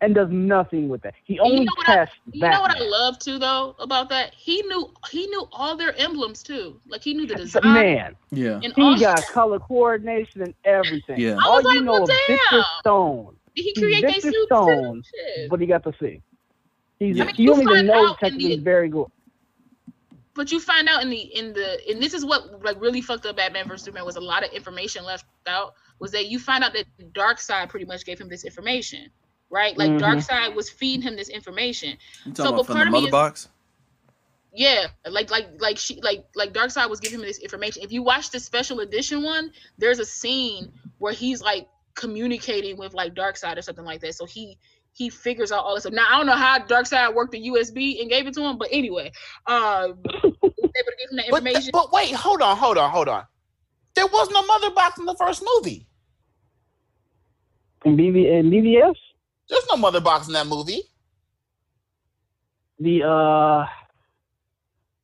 and does nothing with that. He And you only know what I- tests You know what I love too though about that? He knew he knew all their emblems too. Like he knew the But design man, Yeah. and he all got color coordination and everything. Yeah. I All was you like, know well, of Victor damn. Stone, Did he create their Victor suits Stone, too? Shit. what he got to see. He's, I mean, you you don't even know in technically the- he's very good. But you find out in the in the and this is what like really fucked up Batman versus Superman was a lot of information left out was that you find out that Darkseid pretty much gave him this information, right? Like Mhm. Darkseid was feeding him this information. You So, talking but about from part the mother is- box? Yeah, like like like she like like Darkseid was giving him this information. If you watch the special edition one, there's a scene where he's like communicating with like Darkseid or something like that. So he he figures out all this stuff. Now I don't know how Darkseid worked the USB and gave it to him, but anyway, um, able to give him that but, information. but wait, hold on, hold on, hold on. There was no mother box in the first movie. In, BB, in BVS, There's no mother box in that movie. the uh,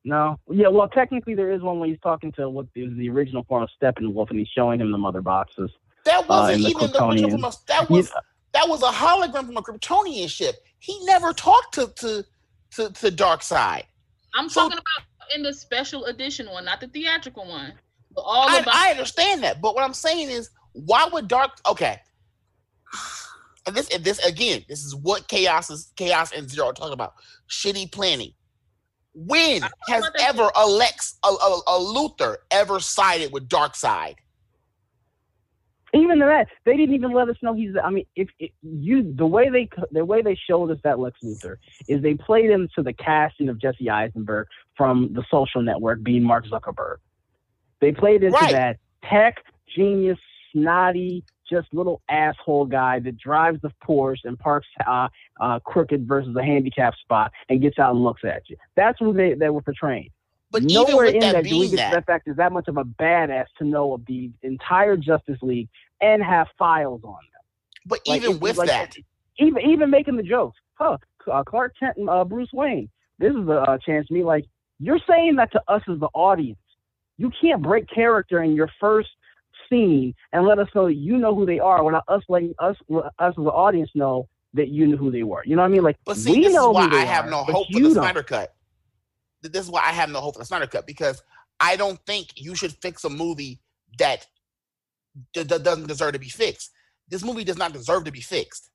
no, yeah, well, technically there is one when he's talking to what is the original form of Steppenwolf, and he's showing him the mother boxes. That wasn't in the even the original Kryptonian. from a, that You- was that was a hologram from a Kryptonian ship. He never talked to to to, to Darkseid. I'm So- talking about in the special edition one, not the theatrical one. But all I, about I understand that, but what I'm saying is, why would Dark? Okay, and this and this again, this is what Kayos is. Kayos and Zero are talking about shitty planning. When has ever a Lex, a, a, a Luthor ever sided with Darkseid? Even that, they didn't even let us know he's. I mean, if, if you the way they the way they showed us that Lex Luthor is they played into the casting of Jesse Eisenberg from The Social Network being Mark Zuckerberg. They played into Right. that tech genius, snotty, just little asshole guy that drives the Porsche and parks uh, uh, crooked versus a handicap spot and gets out and looks at you. That's who they, they were portraying. But even nowhere with in that that, do we get that, fact is that much of a badass to know of the entire Justice League and have files on them. but Like, even with like- that, even even making the jokes, huh? Uh, Clark Kent and uh, Bruce Wayne. This is a, uh chance to me. Like you're saying that to us as the audience. You can't break character in your first scene and let us know that you know who they are without us letting us us as the audience know that you knew who they were. You know what I mean? Like But see, we this is know why who they I have no hope for the. Snyder Cut. Th- This is why I have no hope for the Snyder Cut because I don't think you should fix a movie that d- d- doesn't deserve to be fixed. This movie does not deserve to be fixed.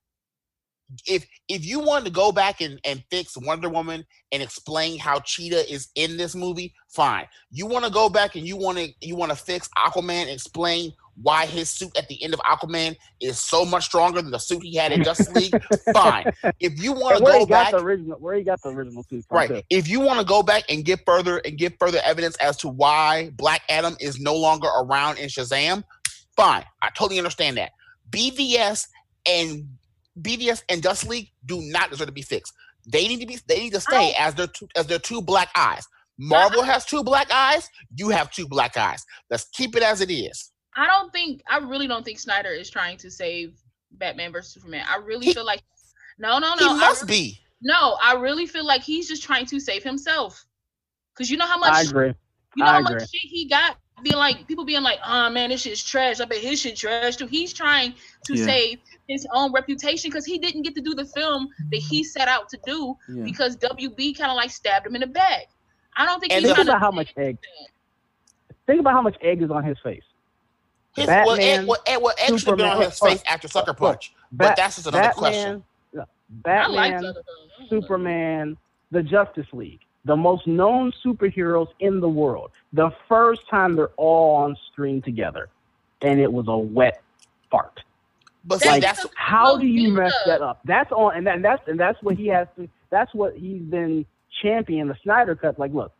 If if you want to go back and, and fix Wonder Woman and explain how Cheetah is in this movie, fine. You want to go back and you want to you want to fix Aquaman and explain why his suit at the end of Aquaman is so much stronger than the suit he had in Justice League, fine. If you want And to where go he got back, the original, where he got the original suit from? right? too. If you want to go back and get further and get further evidence as to why Black Adam is no longer around in Shazam, fine. I totally understand that. BVS and BVS and Justice League do not deserve to be fixed. They need to be. They need to stay I- as their two, as their two black eyes. Marvel has two black eyes. You have two black eyes. Let's keep it as it is. I don't think I really don't think Snyder is trying to save Batman versus Superman. I really He- feel like no, no, no. I must re- be. No, I really feel like he's just trying to save himself. Cause you know how much I agree. you know I how much shit he got being like people being like, oh man, this shit's trash. I bet his shit trash too. He's trying to Yeah. save his own reputation because he didn't get to do the film that he set out to do Yeah. because WB kind of like stabbed him in the back. I don't think And he's Think trying about to how much egg. Think about how much egg is on his face. His, well, Ed, Batman, well, Ed, well, Ed should have been on Superman- his face after Sucker look, Punch, but Bat- that's just another question. Batman, I like Batman, the. Superman, the Justice League, the most known superheroes in the world. The first time they're all on screen together, and it was a wet fart. But Like, that's How do you mess that up? That's on, and, that, and that's and that's what he has to. That's what he's been championing the Snyder cut. Like, look,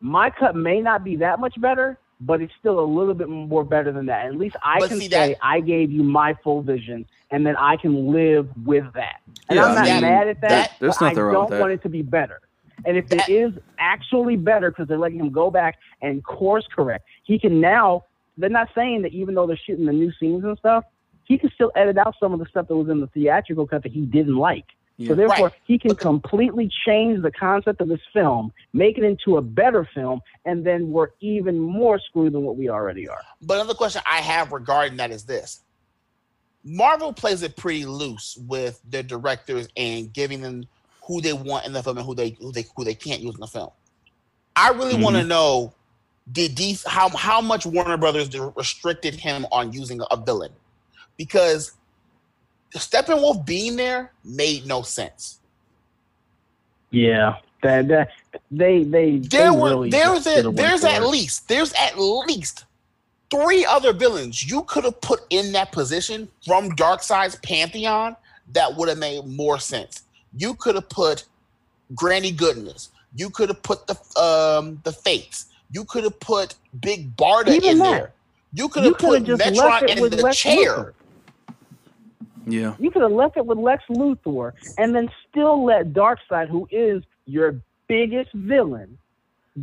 my cut may not be that much better, but it's still a little bit more better than that. At least I But can see, say that- I gave you my full vision, and then I can live with that. And Yeah, I'm I not mean, mad at that. that- There's but nothing I wrong with that. I don't with that. want it to be better. And if That- it is actually better because they're letting him go back and course correct, he can now. They're not saying that even though they're shooting the new scenes and stuff, he can still edit out some of the stuff that was in the theatrical cut that he didn't like. Yeah. So therefore, Right. he can completely change the concept of this film, make it into a better film, and then we're even more screwed than what we already are. But another question I have regarding that is this: Marvel plays it pretty loose with their directors and giving them who they want in the film and who they who they who they can't use in the film. I really want to mm-hmm. know did these how how much Warner Brothers restricted him on using a villain because Steppenwolf being there made no sense. Yeah, that, that they they There they were really there's a, there's at it. least there's at least three other villains you could have put in that position from Darkseid's pantheon that would have made more sense. You could have put Granny Goodness. You could have put the um the Fates. You could have put Big Barda Even in that. there. You could have put Metron in the chair. Luthor. Yeah. You could have left it with Lex Luthor and then still let Darkseid, who is your biggest villain,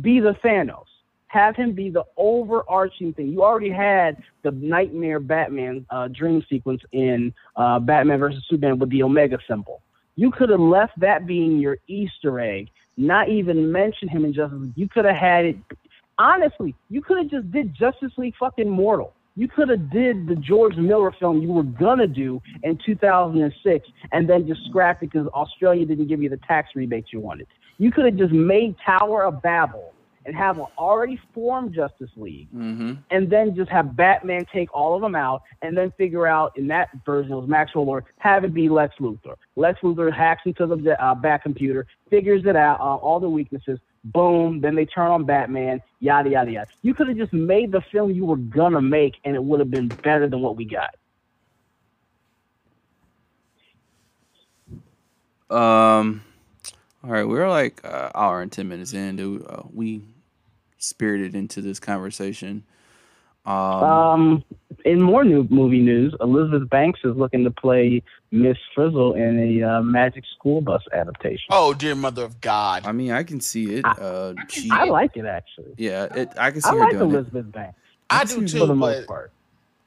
be the Thanos. Have him be the overarching thing. You already had the Nightmare Batman uh, dream sequence in uh, Batman versus Superman with the Omega symbol. You could have left that being your Easter egg, not even mention him in Justice League. You could have had it. Honestly, you could have just did Justice League fucking Mortal. You could have did the George Miller film you were gonna do in 2006, and then just scrapped it because Australia didn't give you the tax rebates you wanted. You could have just made Tower of Babel and have an already formed Justice League, Mm-hmm. and then just have Batman take all of them out, and then figure out in that version it was Maxwell Lord, have it be Lex Luthor. Lex Luthor hacks into the uh, Bat computer, figures it out, uh, all the weaknesses. Boom! Then they turn on Batman. Yada yada yada. You could have just made the film you were gonna make, and it would have been better than what we got. Um. All right, we're like uh, hour and ten minutes in. Dude, uh, we spirited into this conversation. Um, Um, in more new movie news, Elizabeth Banks is looking to play Miss Frizzle in a uh, Magic School Bus adaptation. Oh dear mother of God! I mean, I can see it. I- Uh, she, I like it actually. yeah, it, I can see I her like doing it. I like Elizabeth Banks I Me do too, for too, the most part.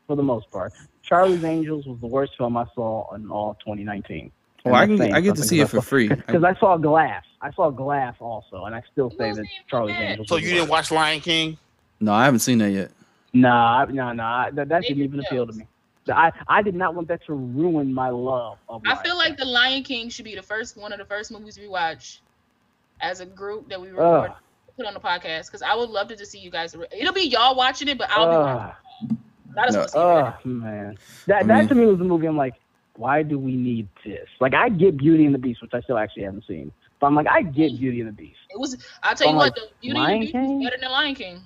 For the most part, Charlie's Angels was the worst film I saw in all 2019. Well, I can I get to see it for free. *laughs* because I saw Glass. I saw Glass also, and I still say that Charlie's. Angels. so you didn't watch Lion King? No, I haven't seen that yet. Nah, I- nah, nah. That, that didn't even appeal to me. I, I did not want that to ruin my love of. I Lion feel like The Lion King should be the first one of the first movies we watch as a group that we Ugh. record put on the podcast because I would love to just see you guys. It'll be y'all watching it, but I'll be watching. Ugh. it. I just No. want to see it. Oh man, that I that mean- to me was a movie. I'm like, why do we need this? Like, I get Beauty and the Beast, which I still actually haven't seen, but I'm like, I get Beauty and the Beast. It was. I'll tell you I'm what, like, the Beauty Lion and the Beast King? is better than Lion King.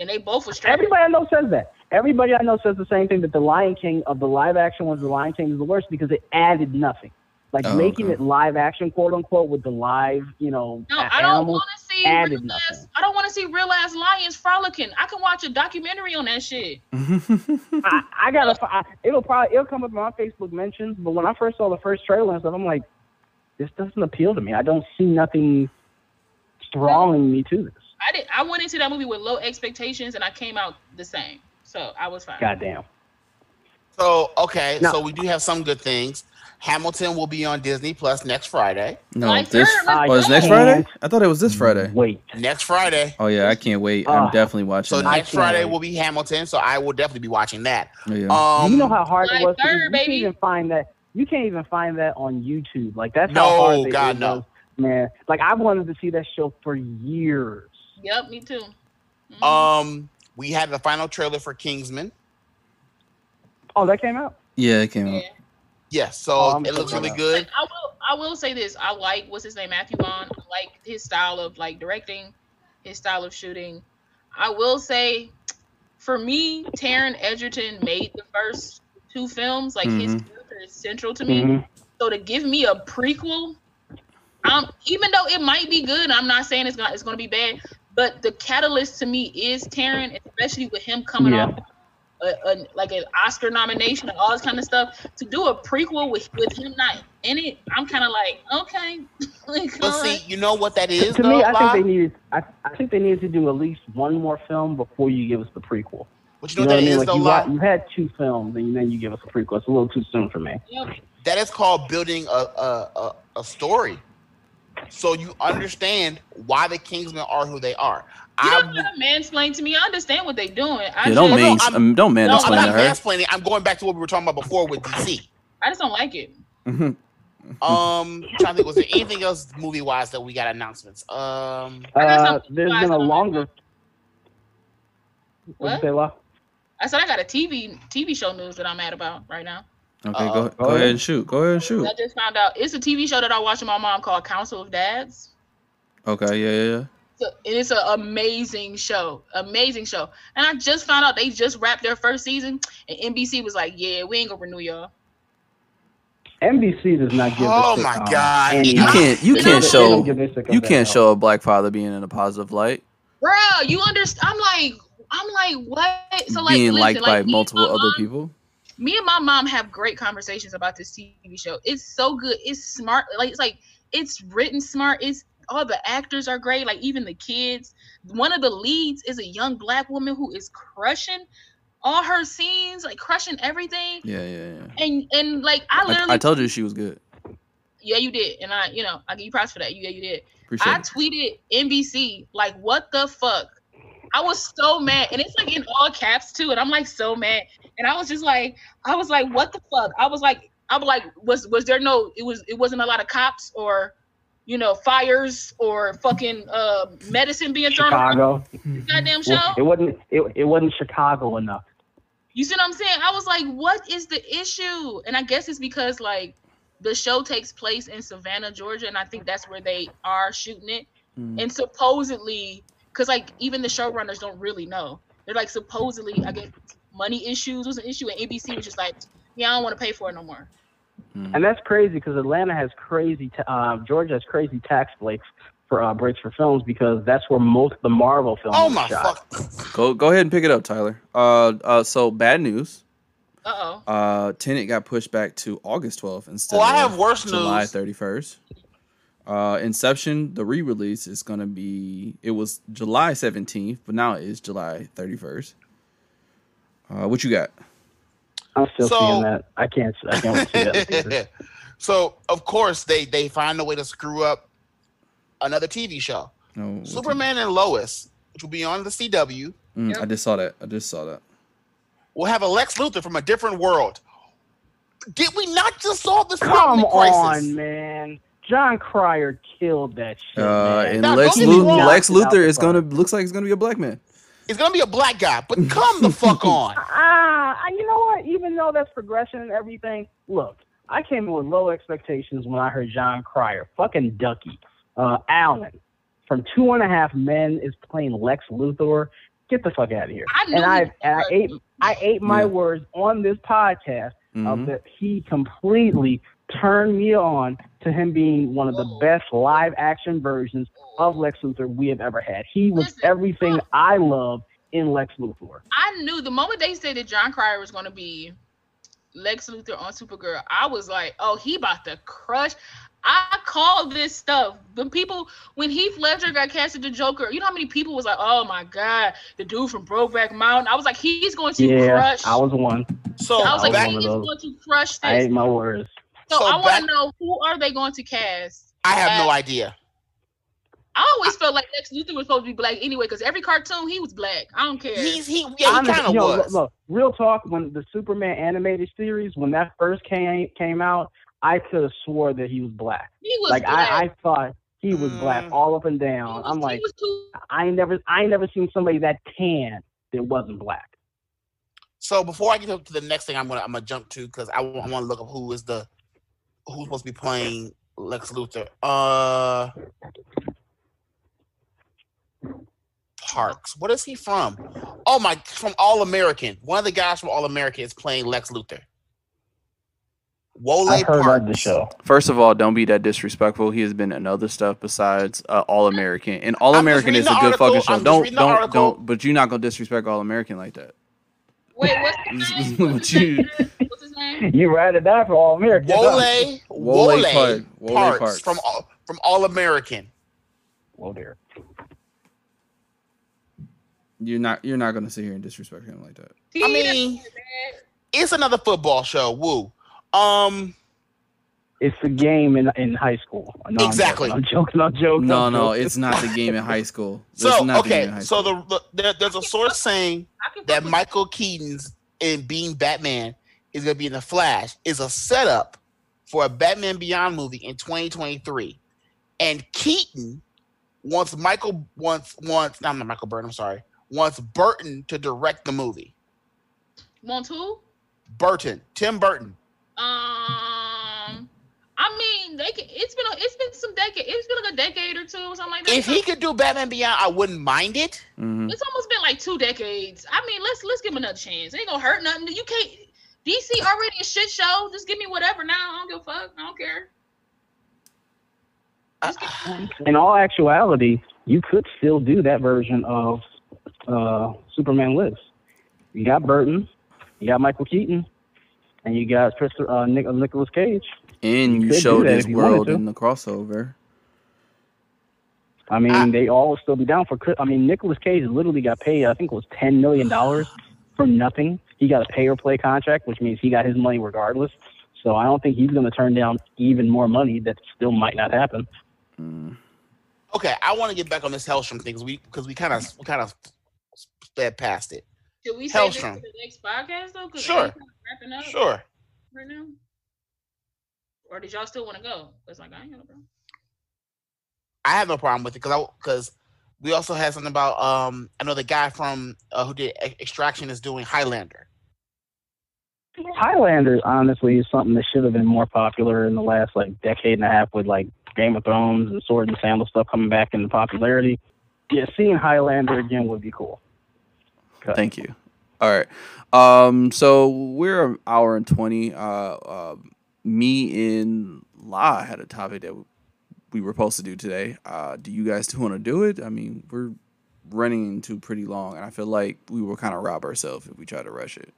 And they both were straight. Everybody I know says that. Everybody I know says the same thing that the Lion King of the live action ones, the Lion King is the worst because it added nothing. Like Oh, making okay. it live action, quote unquote, with the live, you know, No, a- I don't want to see added real ass. I don't want to see real ass lions frolicking. I can watch a documentary on that shit. *laughs* I, I gotta. I, it'll probably it'll come up in my Facebook mentions. But when I first saw the first trailer and stuff, I'm like, this doesn't appeal to me. I don't see nothing drawing me to this. I did. I went into that movie with low expectations, and I came out the same. So I was fine. Goddamn. So okay, No. so we do have some good things. Hamilton will be on Disney Plus next Friday. no, Like this her, let's oh, it's next Friday. I thought it was this Friday. Wait. Next Friday. Oh yeah, I can't wait. I'm Ah. definitely watching. So that. Next Friday wait. will be Hamilton. So I will definitely be watching that. Oh, yeah. Um, you know how hard it was. to- you baby. can't even find that. You can't even find that on YouTube. Like that's No, how hard they, God, it no. man. Like I wanted to see that show for years. Yep, me too. Mhm. um, we had the final trailer for Kingsman. Oh, that came out. yeah, it came out. Yeah. Yes, so Oh, it looks really out. good. I will. I will say this. I like what's his name, Matthew Vaughn. I like his style of like directing, his style of shooting. I will say, for me, Taron Egerton made the first two films. Like his Mhm. character is central to me. Mhm. So to give me a prequel, um, even though it might be good, I'm not saying it's gonna it's gonna be bad. But the catalyst to me is Taron, especially with him coming Yeah. off a, a, like an Oscar nomination and all this kind of stuff. To do a prequel with with him not in it, I'm kind of like, okay. *laughs* like, But uh, see, you know what that is, to though, me, I Bob? think they needed. I, I think they needed to do at least one more film before you give us the prequel. But you You know know what I what that mean? is, Like though, you, got, you had two films, and then you give us a prequel. It's a little too soon for me. Yep. That is called building a, a, a, a story. So you understand why the Kingsmen are who they are. You I don't gotta mansplain to me. I understand what they're doing. I Yeah, don't just, no, I'm- um, don't no, I'm not to her. mansplaining. I'm going back to what we were talking about before with DC. I just don't like it. Mhm. Um, trying to think, was there anything else movie wise that we got announcements? Um, I got Uh, something there's you been a longer. What? What'd you say, Law? I said I got a TV TV show news that I'm mad about right now. Okay, Uh, go, go go ahead ahead. and shoot. Go ahead and shoot. I just found out it's a TV show that I watch with my mom called Council of Dads. Okay, yeah, yeah, yeah. So- and it's an amazing show, amazing show. And I just found out they just wrapped their first season, and NBC was like, "Yeah, we ain't gonna renew y'all." NBC does not give. Oh my sitcom God. any- You can't, you can't don't- they don't show, give their sitcoms you can't show a black father being in a positive light, Bro, you understand? I'm like, I'm like, what? So like, being listen, liked like, by multiple my other mom- people. Me and my mom have great conversations about this TV show. It's so good. It's smart. Like it's like it's written smart. It's all the actors are great. Like even the kids. One of the leads is a young black woman who is crushing all her scenes, like crushing everything. Yeah, yeah, yeah. And and like I I, literally I told you she was good. yeah you did, and I you know I give you props for that. Yeah you did. Appreciate I it. tweeted NBC like, what the fuck? I was so mad, and it's like in all caps too, and I'm like so mad, and I was just like, I was like, what the fuck? I was like, I'm like, was was there no? It was it wasn't a lot of cops or, you know, fires or fucking uh medicine being thrown around Chicago. the goddamn show. It wasn't. It, it wasn't Chicago enough. You see what I'm saying? I was like, what is the issue? And I guess it's because like the show takes place in Savannah, Georgia, and I think that's where they are shooting it. Mm. And supposedly, because like even the showrunners don't really know. They're like supposedly, I guess money issues was an issue, and ABC was just like, yeah, I don't want to pay for it no more. Mm. And that's crazy because Atlanta has crazy. Ta- uh, Georgia has crazy tax breaks for uh, breaks for films because that's where most of the Marvel films. Oh my shot. fuck! Go go ahead and pick it up, Tyler. Uh, uh so bad news. Uh oh. Uh, Tenet got pushed back to August 12th instead Well, I of have worse July news. 31st. Uh, Inception, the re-release is gonna be. It was July 17th, but now it is July 31st. Uh, what you got? I'm still So- seeing that. I can't. I can't see that. *laughs* so of course they they find a way to screw up another TV show. No, what Superman and Lois, which will be on the CW, you- Mm, I just saw that. I just saw that. We'll have a Lex Luthor from a different world. Did we not just solve this Come problem crisis? on, man. Jon Cryer killed that shit. Uh, man. and Now, Lex, don't get me Lu- Lex Knocked it out Luthor is gonna looks like he's gonna be a black man. It's gonna be a black guy, but come the fuck *laughs* on. Ah, you know what? Even though that's progression and everything, look, I came in with low expectations when I heard Jon Cryer, fucking Duckie, uh, Allen from Two and a Half Men is playing Lex Luthor. Get the fuck out of here. I knew And I and I ate I ate my Yeah. words on this podcast Mhm. of that he completely turned me on to him being one of the best live action versions of Lex Luthor we have ever had. He was Listen, everything I love in Lex Luthor. I knew the moment they said that Jon Cryer was going to be Lex Luthor on Supergirl, I was like, oh, he about to crush. I called this stuff. When people, when Heath Ledger got casted the Joker, you know how many people was like, oh my god, the dude from Brokeback Mountain. I was like, he's going to Yeah, crush. I was one. So I was like, I was he is going to crush I this. ate my words. So, So I want to know who are they going to cast? I have no idea. I always felt like Lex Luthor was supposed to be black anyway, because every cartoon he was black. I don't care. He's he yeah he kind of was. Look, look, real talk. When the Superman animated series, when that first came came out, I could have swore that he was black. he was Like black. I, I thought he was black Mm. all up and down. was- I'm like, too I ain't never, I ain't never seen somebody that tan that wasn't black. So before I get up to the next thing, I'm gonna I'm gonna jump to because I want to look up who is the who's supposed to be playing Lex Luthor. Uh, Parks. What is he from? Oh my, from All American. One of the guys from All American is playing Lex Luthor. Wole I've heard Parks. of the show. First of all, don't be that disrespectful. He has been in other stuff besides uh, All American, and All I'm American is a the good article. fucking show. I'm Don't don't article. don't. But you're not gonna disrespect All American like that. Wait, what's *laughs* his name? You- What's his name? You ride or die for all American. Wole, Wole Wole, Park- Wole Parks, Parks. from all, from All American. Whoa there. You're not you're not gonna sit here and disrespect him like that. I mean, it's another football show. Woo. Um. It's a game in in high school. No, I'm Exactly. joking, I'm joking. I'm joking. No, I'm no, it's not the game in high school. *laughs* It's So not the okay, in high so school. the, the there, there's a source saying that Michael Keaton's in being Batman is going to be in the Flash is a setup for a Batman Beyond movie in 2023, and Keaton wants Michael wants wants no, not Michael Burton. I'm sorry, wants Burton to direct the movie. Want who? Burton, Tim Burton. Um, I mean, they can, it's been a, it's been some decade. It's been like a decade or two or something like that. If he could do Batman Beyond, I wouldn't mind it. Mhm. it's almost been like two decades. I mean, let's let's give him another chance. It ain't gonna hurt nothing. You can't. DC already a shit show. Just give me whatever now. I don't give a fuck. I don't care. Just in all actuality, you could still do that version of uh, Superman Lives. You got Burton, you got Michael Keaton, and you got Christopher, uh, Nic- Nicolas Cage. And You you showed that his if you wanted world in the crossover. I mean, Ah. they all will still be down for. I mean, Nicolas Cage literally got paid. I think it was ten million dollars *sighs* for nothing. He got a pay or play contract, which means he got his money regardless. So I don't think he's going to turn down even more money. That still might not happen. Mm. Okay, I want to get back on this Helstrom thing because we because we kind of we kind of sped past it. Should we say this Helstrom. for the next podcast though? 'Cause Sure. ain't Wrapping up Sure. right now. Or did y'all still want to go? It's like I ain't gonna go. I have no problem with it because I because we also had something about um I know the guy from uh, who did E- Extraction is doing Highlander. Highlander, honestly, is something that should have been more popular in the last like decade and a half with like Game of Thrones and Sword and Sandal stuff coming back into popularity. Yeah, seeing Highlander again would be cool. Okay. Thank you. All right. Um. So we're an hour and twenty. Uh. uh me and La had a topic that we were supposed to do today. Uh, do you guys *laughs* want to do it? I mean, we're running into pretty long, and I feel like we will kind of rob ourselves if we try to rush it.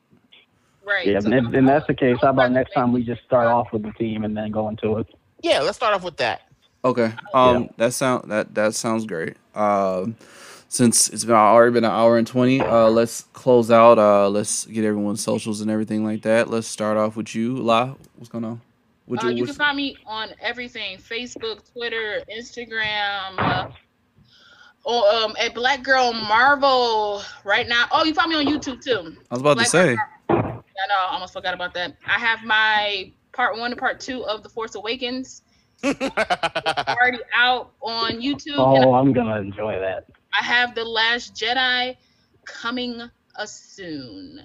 Right. Yeah, so if, if that's the case, how about next time we we just start off with the team and then go into it? Yeah, let's start off with that. Okay. Um, that sound that that sounds great. Um, since it's been already been an hour and twenty, uh, let's close out. Uh, let's get everyone's socials and everything like that. Let's start off with you, La. What's going on? What Uh, you can find me on everything: Facebook, Twitter, Instagram. Uh, or um, at Black Girl Marvel right now. Oh, you find me on YouTube too. I was about to say. I know, I almost forgot about that. I have my part one and part two of The Force Awakens *laughs* already out on YouTube, and Oh, I'm gonna enjoy that. I have The Last Jedi coming soon.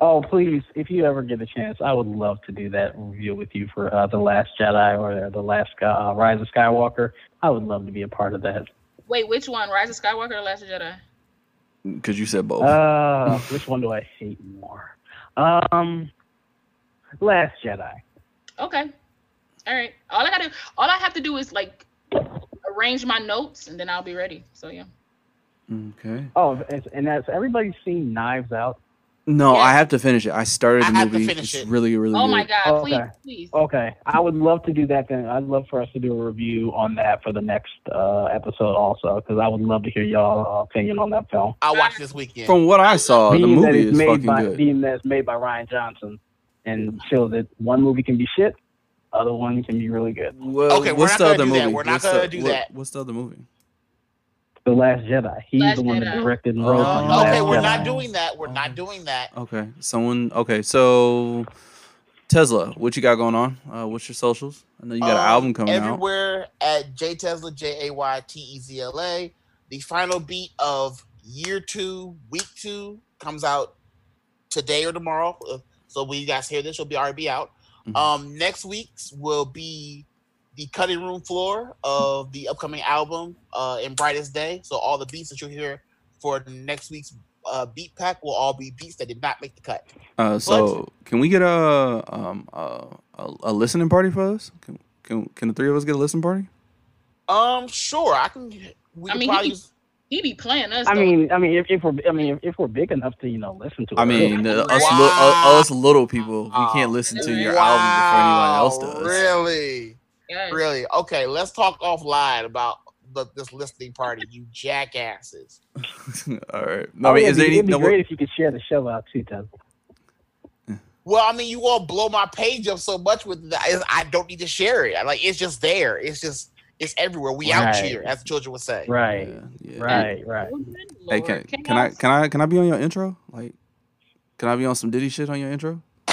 Oh, please, if you ever get a chance, I would love to do that review with you for uh, the Last Jedi or the Last uh, Rise of Skywalker. I would love to be a part of that. Wait, which one? Rise of Skywalker or Last Jedi? Because you said both. Uh, which one do I hate more? Um, Last Jedi. Okay. All right. All I gotta, all I have to do is like arrange my notes, and then I'll be ready. So yeah. okay. Oh, and that's everybody's seen Knives Out. No, Yeah. I have to finish it. I started I the have to movie. finish it's it. really, really Oh good. my God! Oh, please, okay. please. Okay, I would love to do that. Then I'd love for us to do a review on that for the next uh, episode, also, because I would love to hear y'all opinion on that film. I'll watch this weekend. From what I saw, the being that movie it's is made fucking by good. being that it's made by Rian Johnson, and shows that one movie can be shit, other one can be really good. Well, Okay, we're what's not the gonna other do that. movie? We're not What's gonna the- do what- that. What's the other movie? The Last Jedi. He's Last the one that directed and Oh, wrote okay, The Last okay, we're Jedi. not doing that. We're not doing that. Okay, someone. Okay, so Tezla, what you got going on? Uh, what's your socials? I know you got an Um, album coming out. everywhere at Jay Tezla J A Y T E Z L A. The final beat of year two, week two comes out today or tomorrow. Uh, So when you guys hear this, will be already out. Mhm. Um, next week's will be the cutting room floor of the upcoming album uh, in Brightest Day. So all the beats that you'll hear for next week's uh, beat pack will all be beats that did not make the cut. Uh, so can we get a um a, a, a listening party for us? Can, can can the three of us get a listening party? Um, sure, I can. We I can mean, probably he- use- He be playing us. I though. mean, I mean, if, if we're, I mean, if, if we're big enough to, you know, listen to it. I mean, Right. uh, us, Wow. li- uh, us little people, we Wow. can't listen to your Wow, album before anyone else does. Really, Yes. really. Okay, let's talk offline about the, this listening party. You jackasses. *laughs* All right. No, oh, I mean, yeah, is there it'd be No, great if you could share the show out too, Tezla. Well, I mean, you all blow my page up so much with that. is- I don't need to share it. I, like it's just there. It's just it's everywhere. We out here, as the children would say. Right, yeah, yeah. right, right. Hey, can, can I can I can I be on your intro? Like, can I be on some Diddy shit on your intro? *laughs*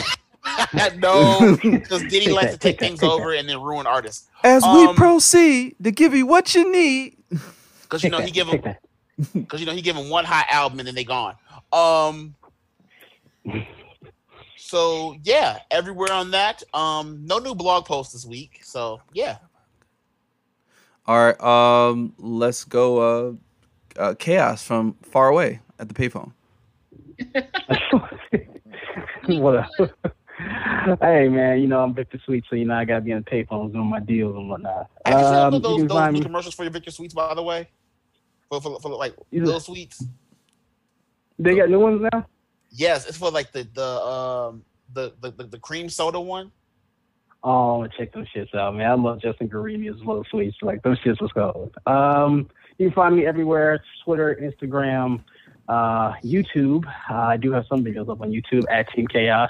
no, *laughs* because Diddy likes to take take things over and then ruin artists. As Um, we proceed to give you what you need. Because you know he give take them because *laughs* you know he give them one hot album and then they gone. Um. So yeah, everywhere on that. Um, no new blog post this week. So yeah, All right. Um, let's go. Uh, uh, Kayos from far away at the payphone. *laughs* what a, hey man, you know I'm Victor Sweet, so you know I gotta be on the payphones doing my deals and whatnot. have you seen Um, those, you those, can find new me- commercials for your Victor Sweets, by the way? For, for, for like Yeah. little sweets. They got new ones now. Yes, it's for like the the um the the, the, the cream soda one. Oh, I'm gonna check those shits out, man. I love Justin Guarini's Little Sweets. Like those shits was cold. Um, you can find me everywhere: Twitter, Instagram, uh, YouTube. Uh, I do have some videos up on YouTube at Team Kayos.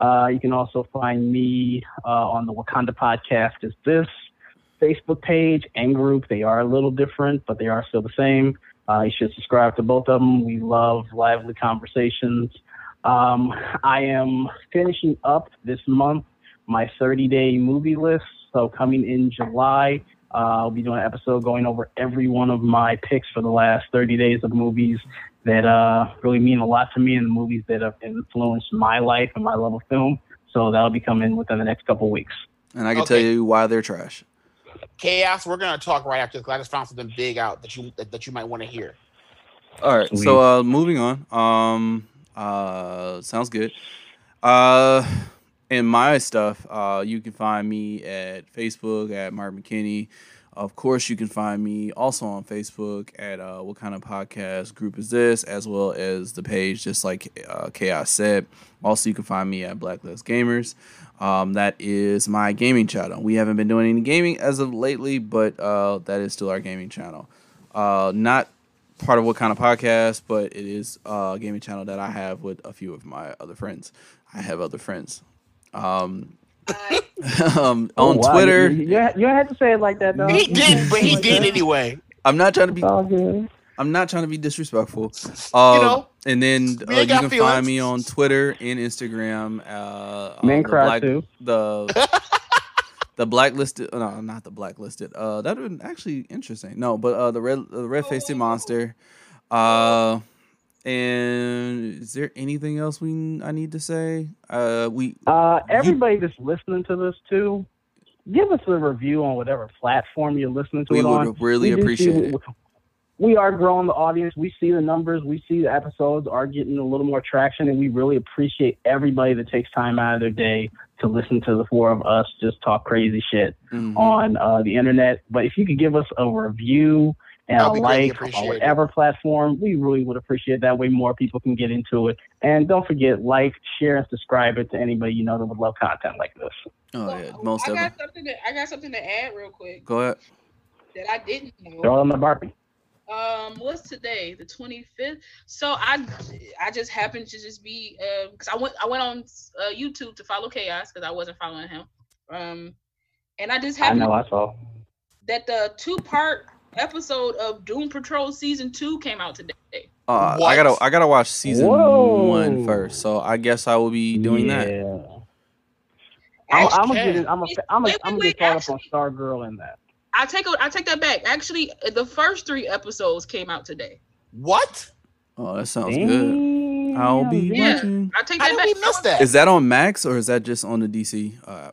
Uh, you can also find me uh, on the Wakinda podcast. Is this Facebook page and group? They are a little different, but they are still the same. Uh, you should subscribe to both of them. We love lively conversations. Um, I am finishing up this month my 30 day movie list. So coming in July, uh, I'll be doing an episode going over every one of my picks for the last 30 days of movies that uh, really mean a lot to me and the movies that have influenced my life and my love of film. So that'll be coming within the next couple weeks. And I can tell you why they're trash. Kayos. We're gonna talk right after because I just found something big out that you that, that you might want to hear. All right. Sweet. So uh moving on. Um uh sounds good. Uh and my stuff, uh, you can find me at Facebook at Mark McKinney. Of course, you can find me also on Facebook at uh, What Kind of Podcast Group Is This, as well as the page, just like uh, Kayos said. Also, you can find me at Blacklist Gamers. Um, that is my gaming channel. We haven't been doing any gaming as of lately, but uh, that is still our gaming channel. Uh, not part of What Kind of Podcast, but it is a gaming channel that I have with a few of my other friends. I have other friends. Um, *laughs* um, Oh, on wow. Twitter, You, you, you you had to say it like that, though. He did, but he did anyway. I'm not trying to be It's all good. I'm not trying to be disrespectful. Um, know, and then uh, you ain't got can find me on Twitter and Instagram. Uh, Men uh, the cry black, too. the *laughs* the blacklisted. uh, No, not the blacklisted. Uh, that would actually interesting. No, but uh, the red the red faced monster. Uh, and is there anything else we I need to say? Uh, we Uh, everybody that's listening to this too, give us a review on whatever platform you're listening to we it on. really We appreciate see- it. We are growing the audience. We see the numbers. We see the episodes are getting a little more traction, and we really appreciate everybody that takes time out of their day to listen to the four of us just talk crazy shit Mhm. on uh, the internet. But if you could give us a review and That a would be greatly like on appreciated. whatever platform, we really would appreciate that way more people can get into it. And don't forget, like, share, and subscribe it to anybody you know that would love content like this. Oh yeah, most I of them. got something. To, I got something to add real quick Go ahead. that I didn't know. Throw it on the Barbie. Um, what's today? The twenty fifth. So I, I just happened to just be because I went I went on uh, YouTube to follow Kayos because I wasn't following him. Um, and I just happened. I happened know, I saw. that the two part episode of Doom Patrol season two came out today. Uh, I gotta I gotta watch season Whoa. one first, so I guess I will be doing that. yeah. I'm, I'm gonna Okay. get. I'm gonna. I'm gonna. I'm gonna get wait, caught up on Stargirl in that. I take a, I take that back. Actually, the first three episodes came out today. What? Oh, that sounds good. I'll be Yeah. watching. I take How that did back. we miss that? Is that on Max or is that just on the DC? Uh,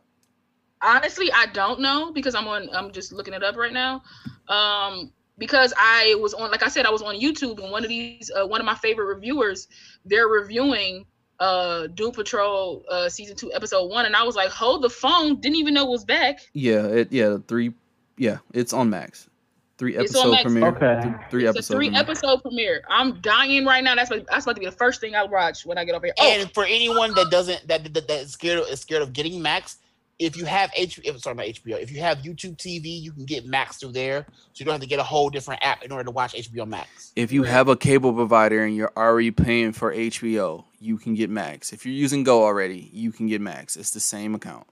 Honestly, I don't know because I'm on. I'm just looking it up right now. Um, because I was on, like I said, I was on YouTube and one of these, uh, one of my favorite reviewers, they're reviewing uh Doom Patrol uh season two episode one, and I was like, hold the phone, didn't even know it was back. yeah, it yeah three. Yeah, it's on Max. Three episode Max. premiere. Okay. Th- Three It's a episode. three premiere. episode premiere. I'm dying right now. That's what, that's about to be the first thing I watch when I get over here. Oh, And for anyone that doesn't that that, that is scared of, is scared of getting Max, if you have H, if, sorry not HBO, if you have YouTube TV, you can get Max through there, so you don't have to get a whole different app in order to watch HBO Max. If you have a cable provider and you're already paying for HBO, you can get Max. If you're using Go already, you can get Max. It's the same account.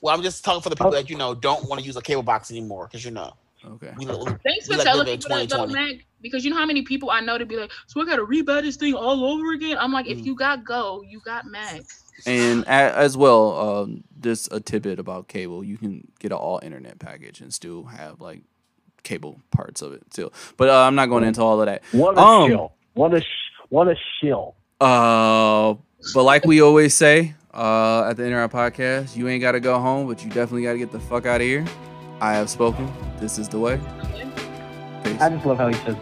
Well, I'm just talking for the people Oh. that you know don't want to use a cable box anymore because you know Okay. we, we, Thanks We for telling living in people that though, Mac. Because you know how many people I know to be like, so I gotta rebuy this thing all over again. I'm like, if Mm. you got Go, you got Max. And *laughs* as well, um, just a tidbit about cable: you can get an all internet package and still have like cable parts of it too. But uh, I'm not going into all of that. What a Um, shill. What a sh- what a shill. Uh, but like we always say uh, at the end of our podcast, you ain't got to go home, but you definitely got to get the fuck out of here. I have spoken. This is the way. Peace. I just love how he says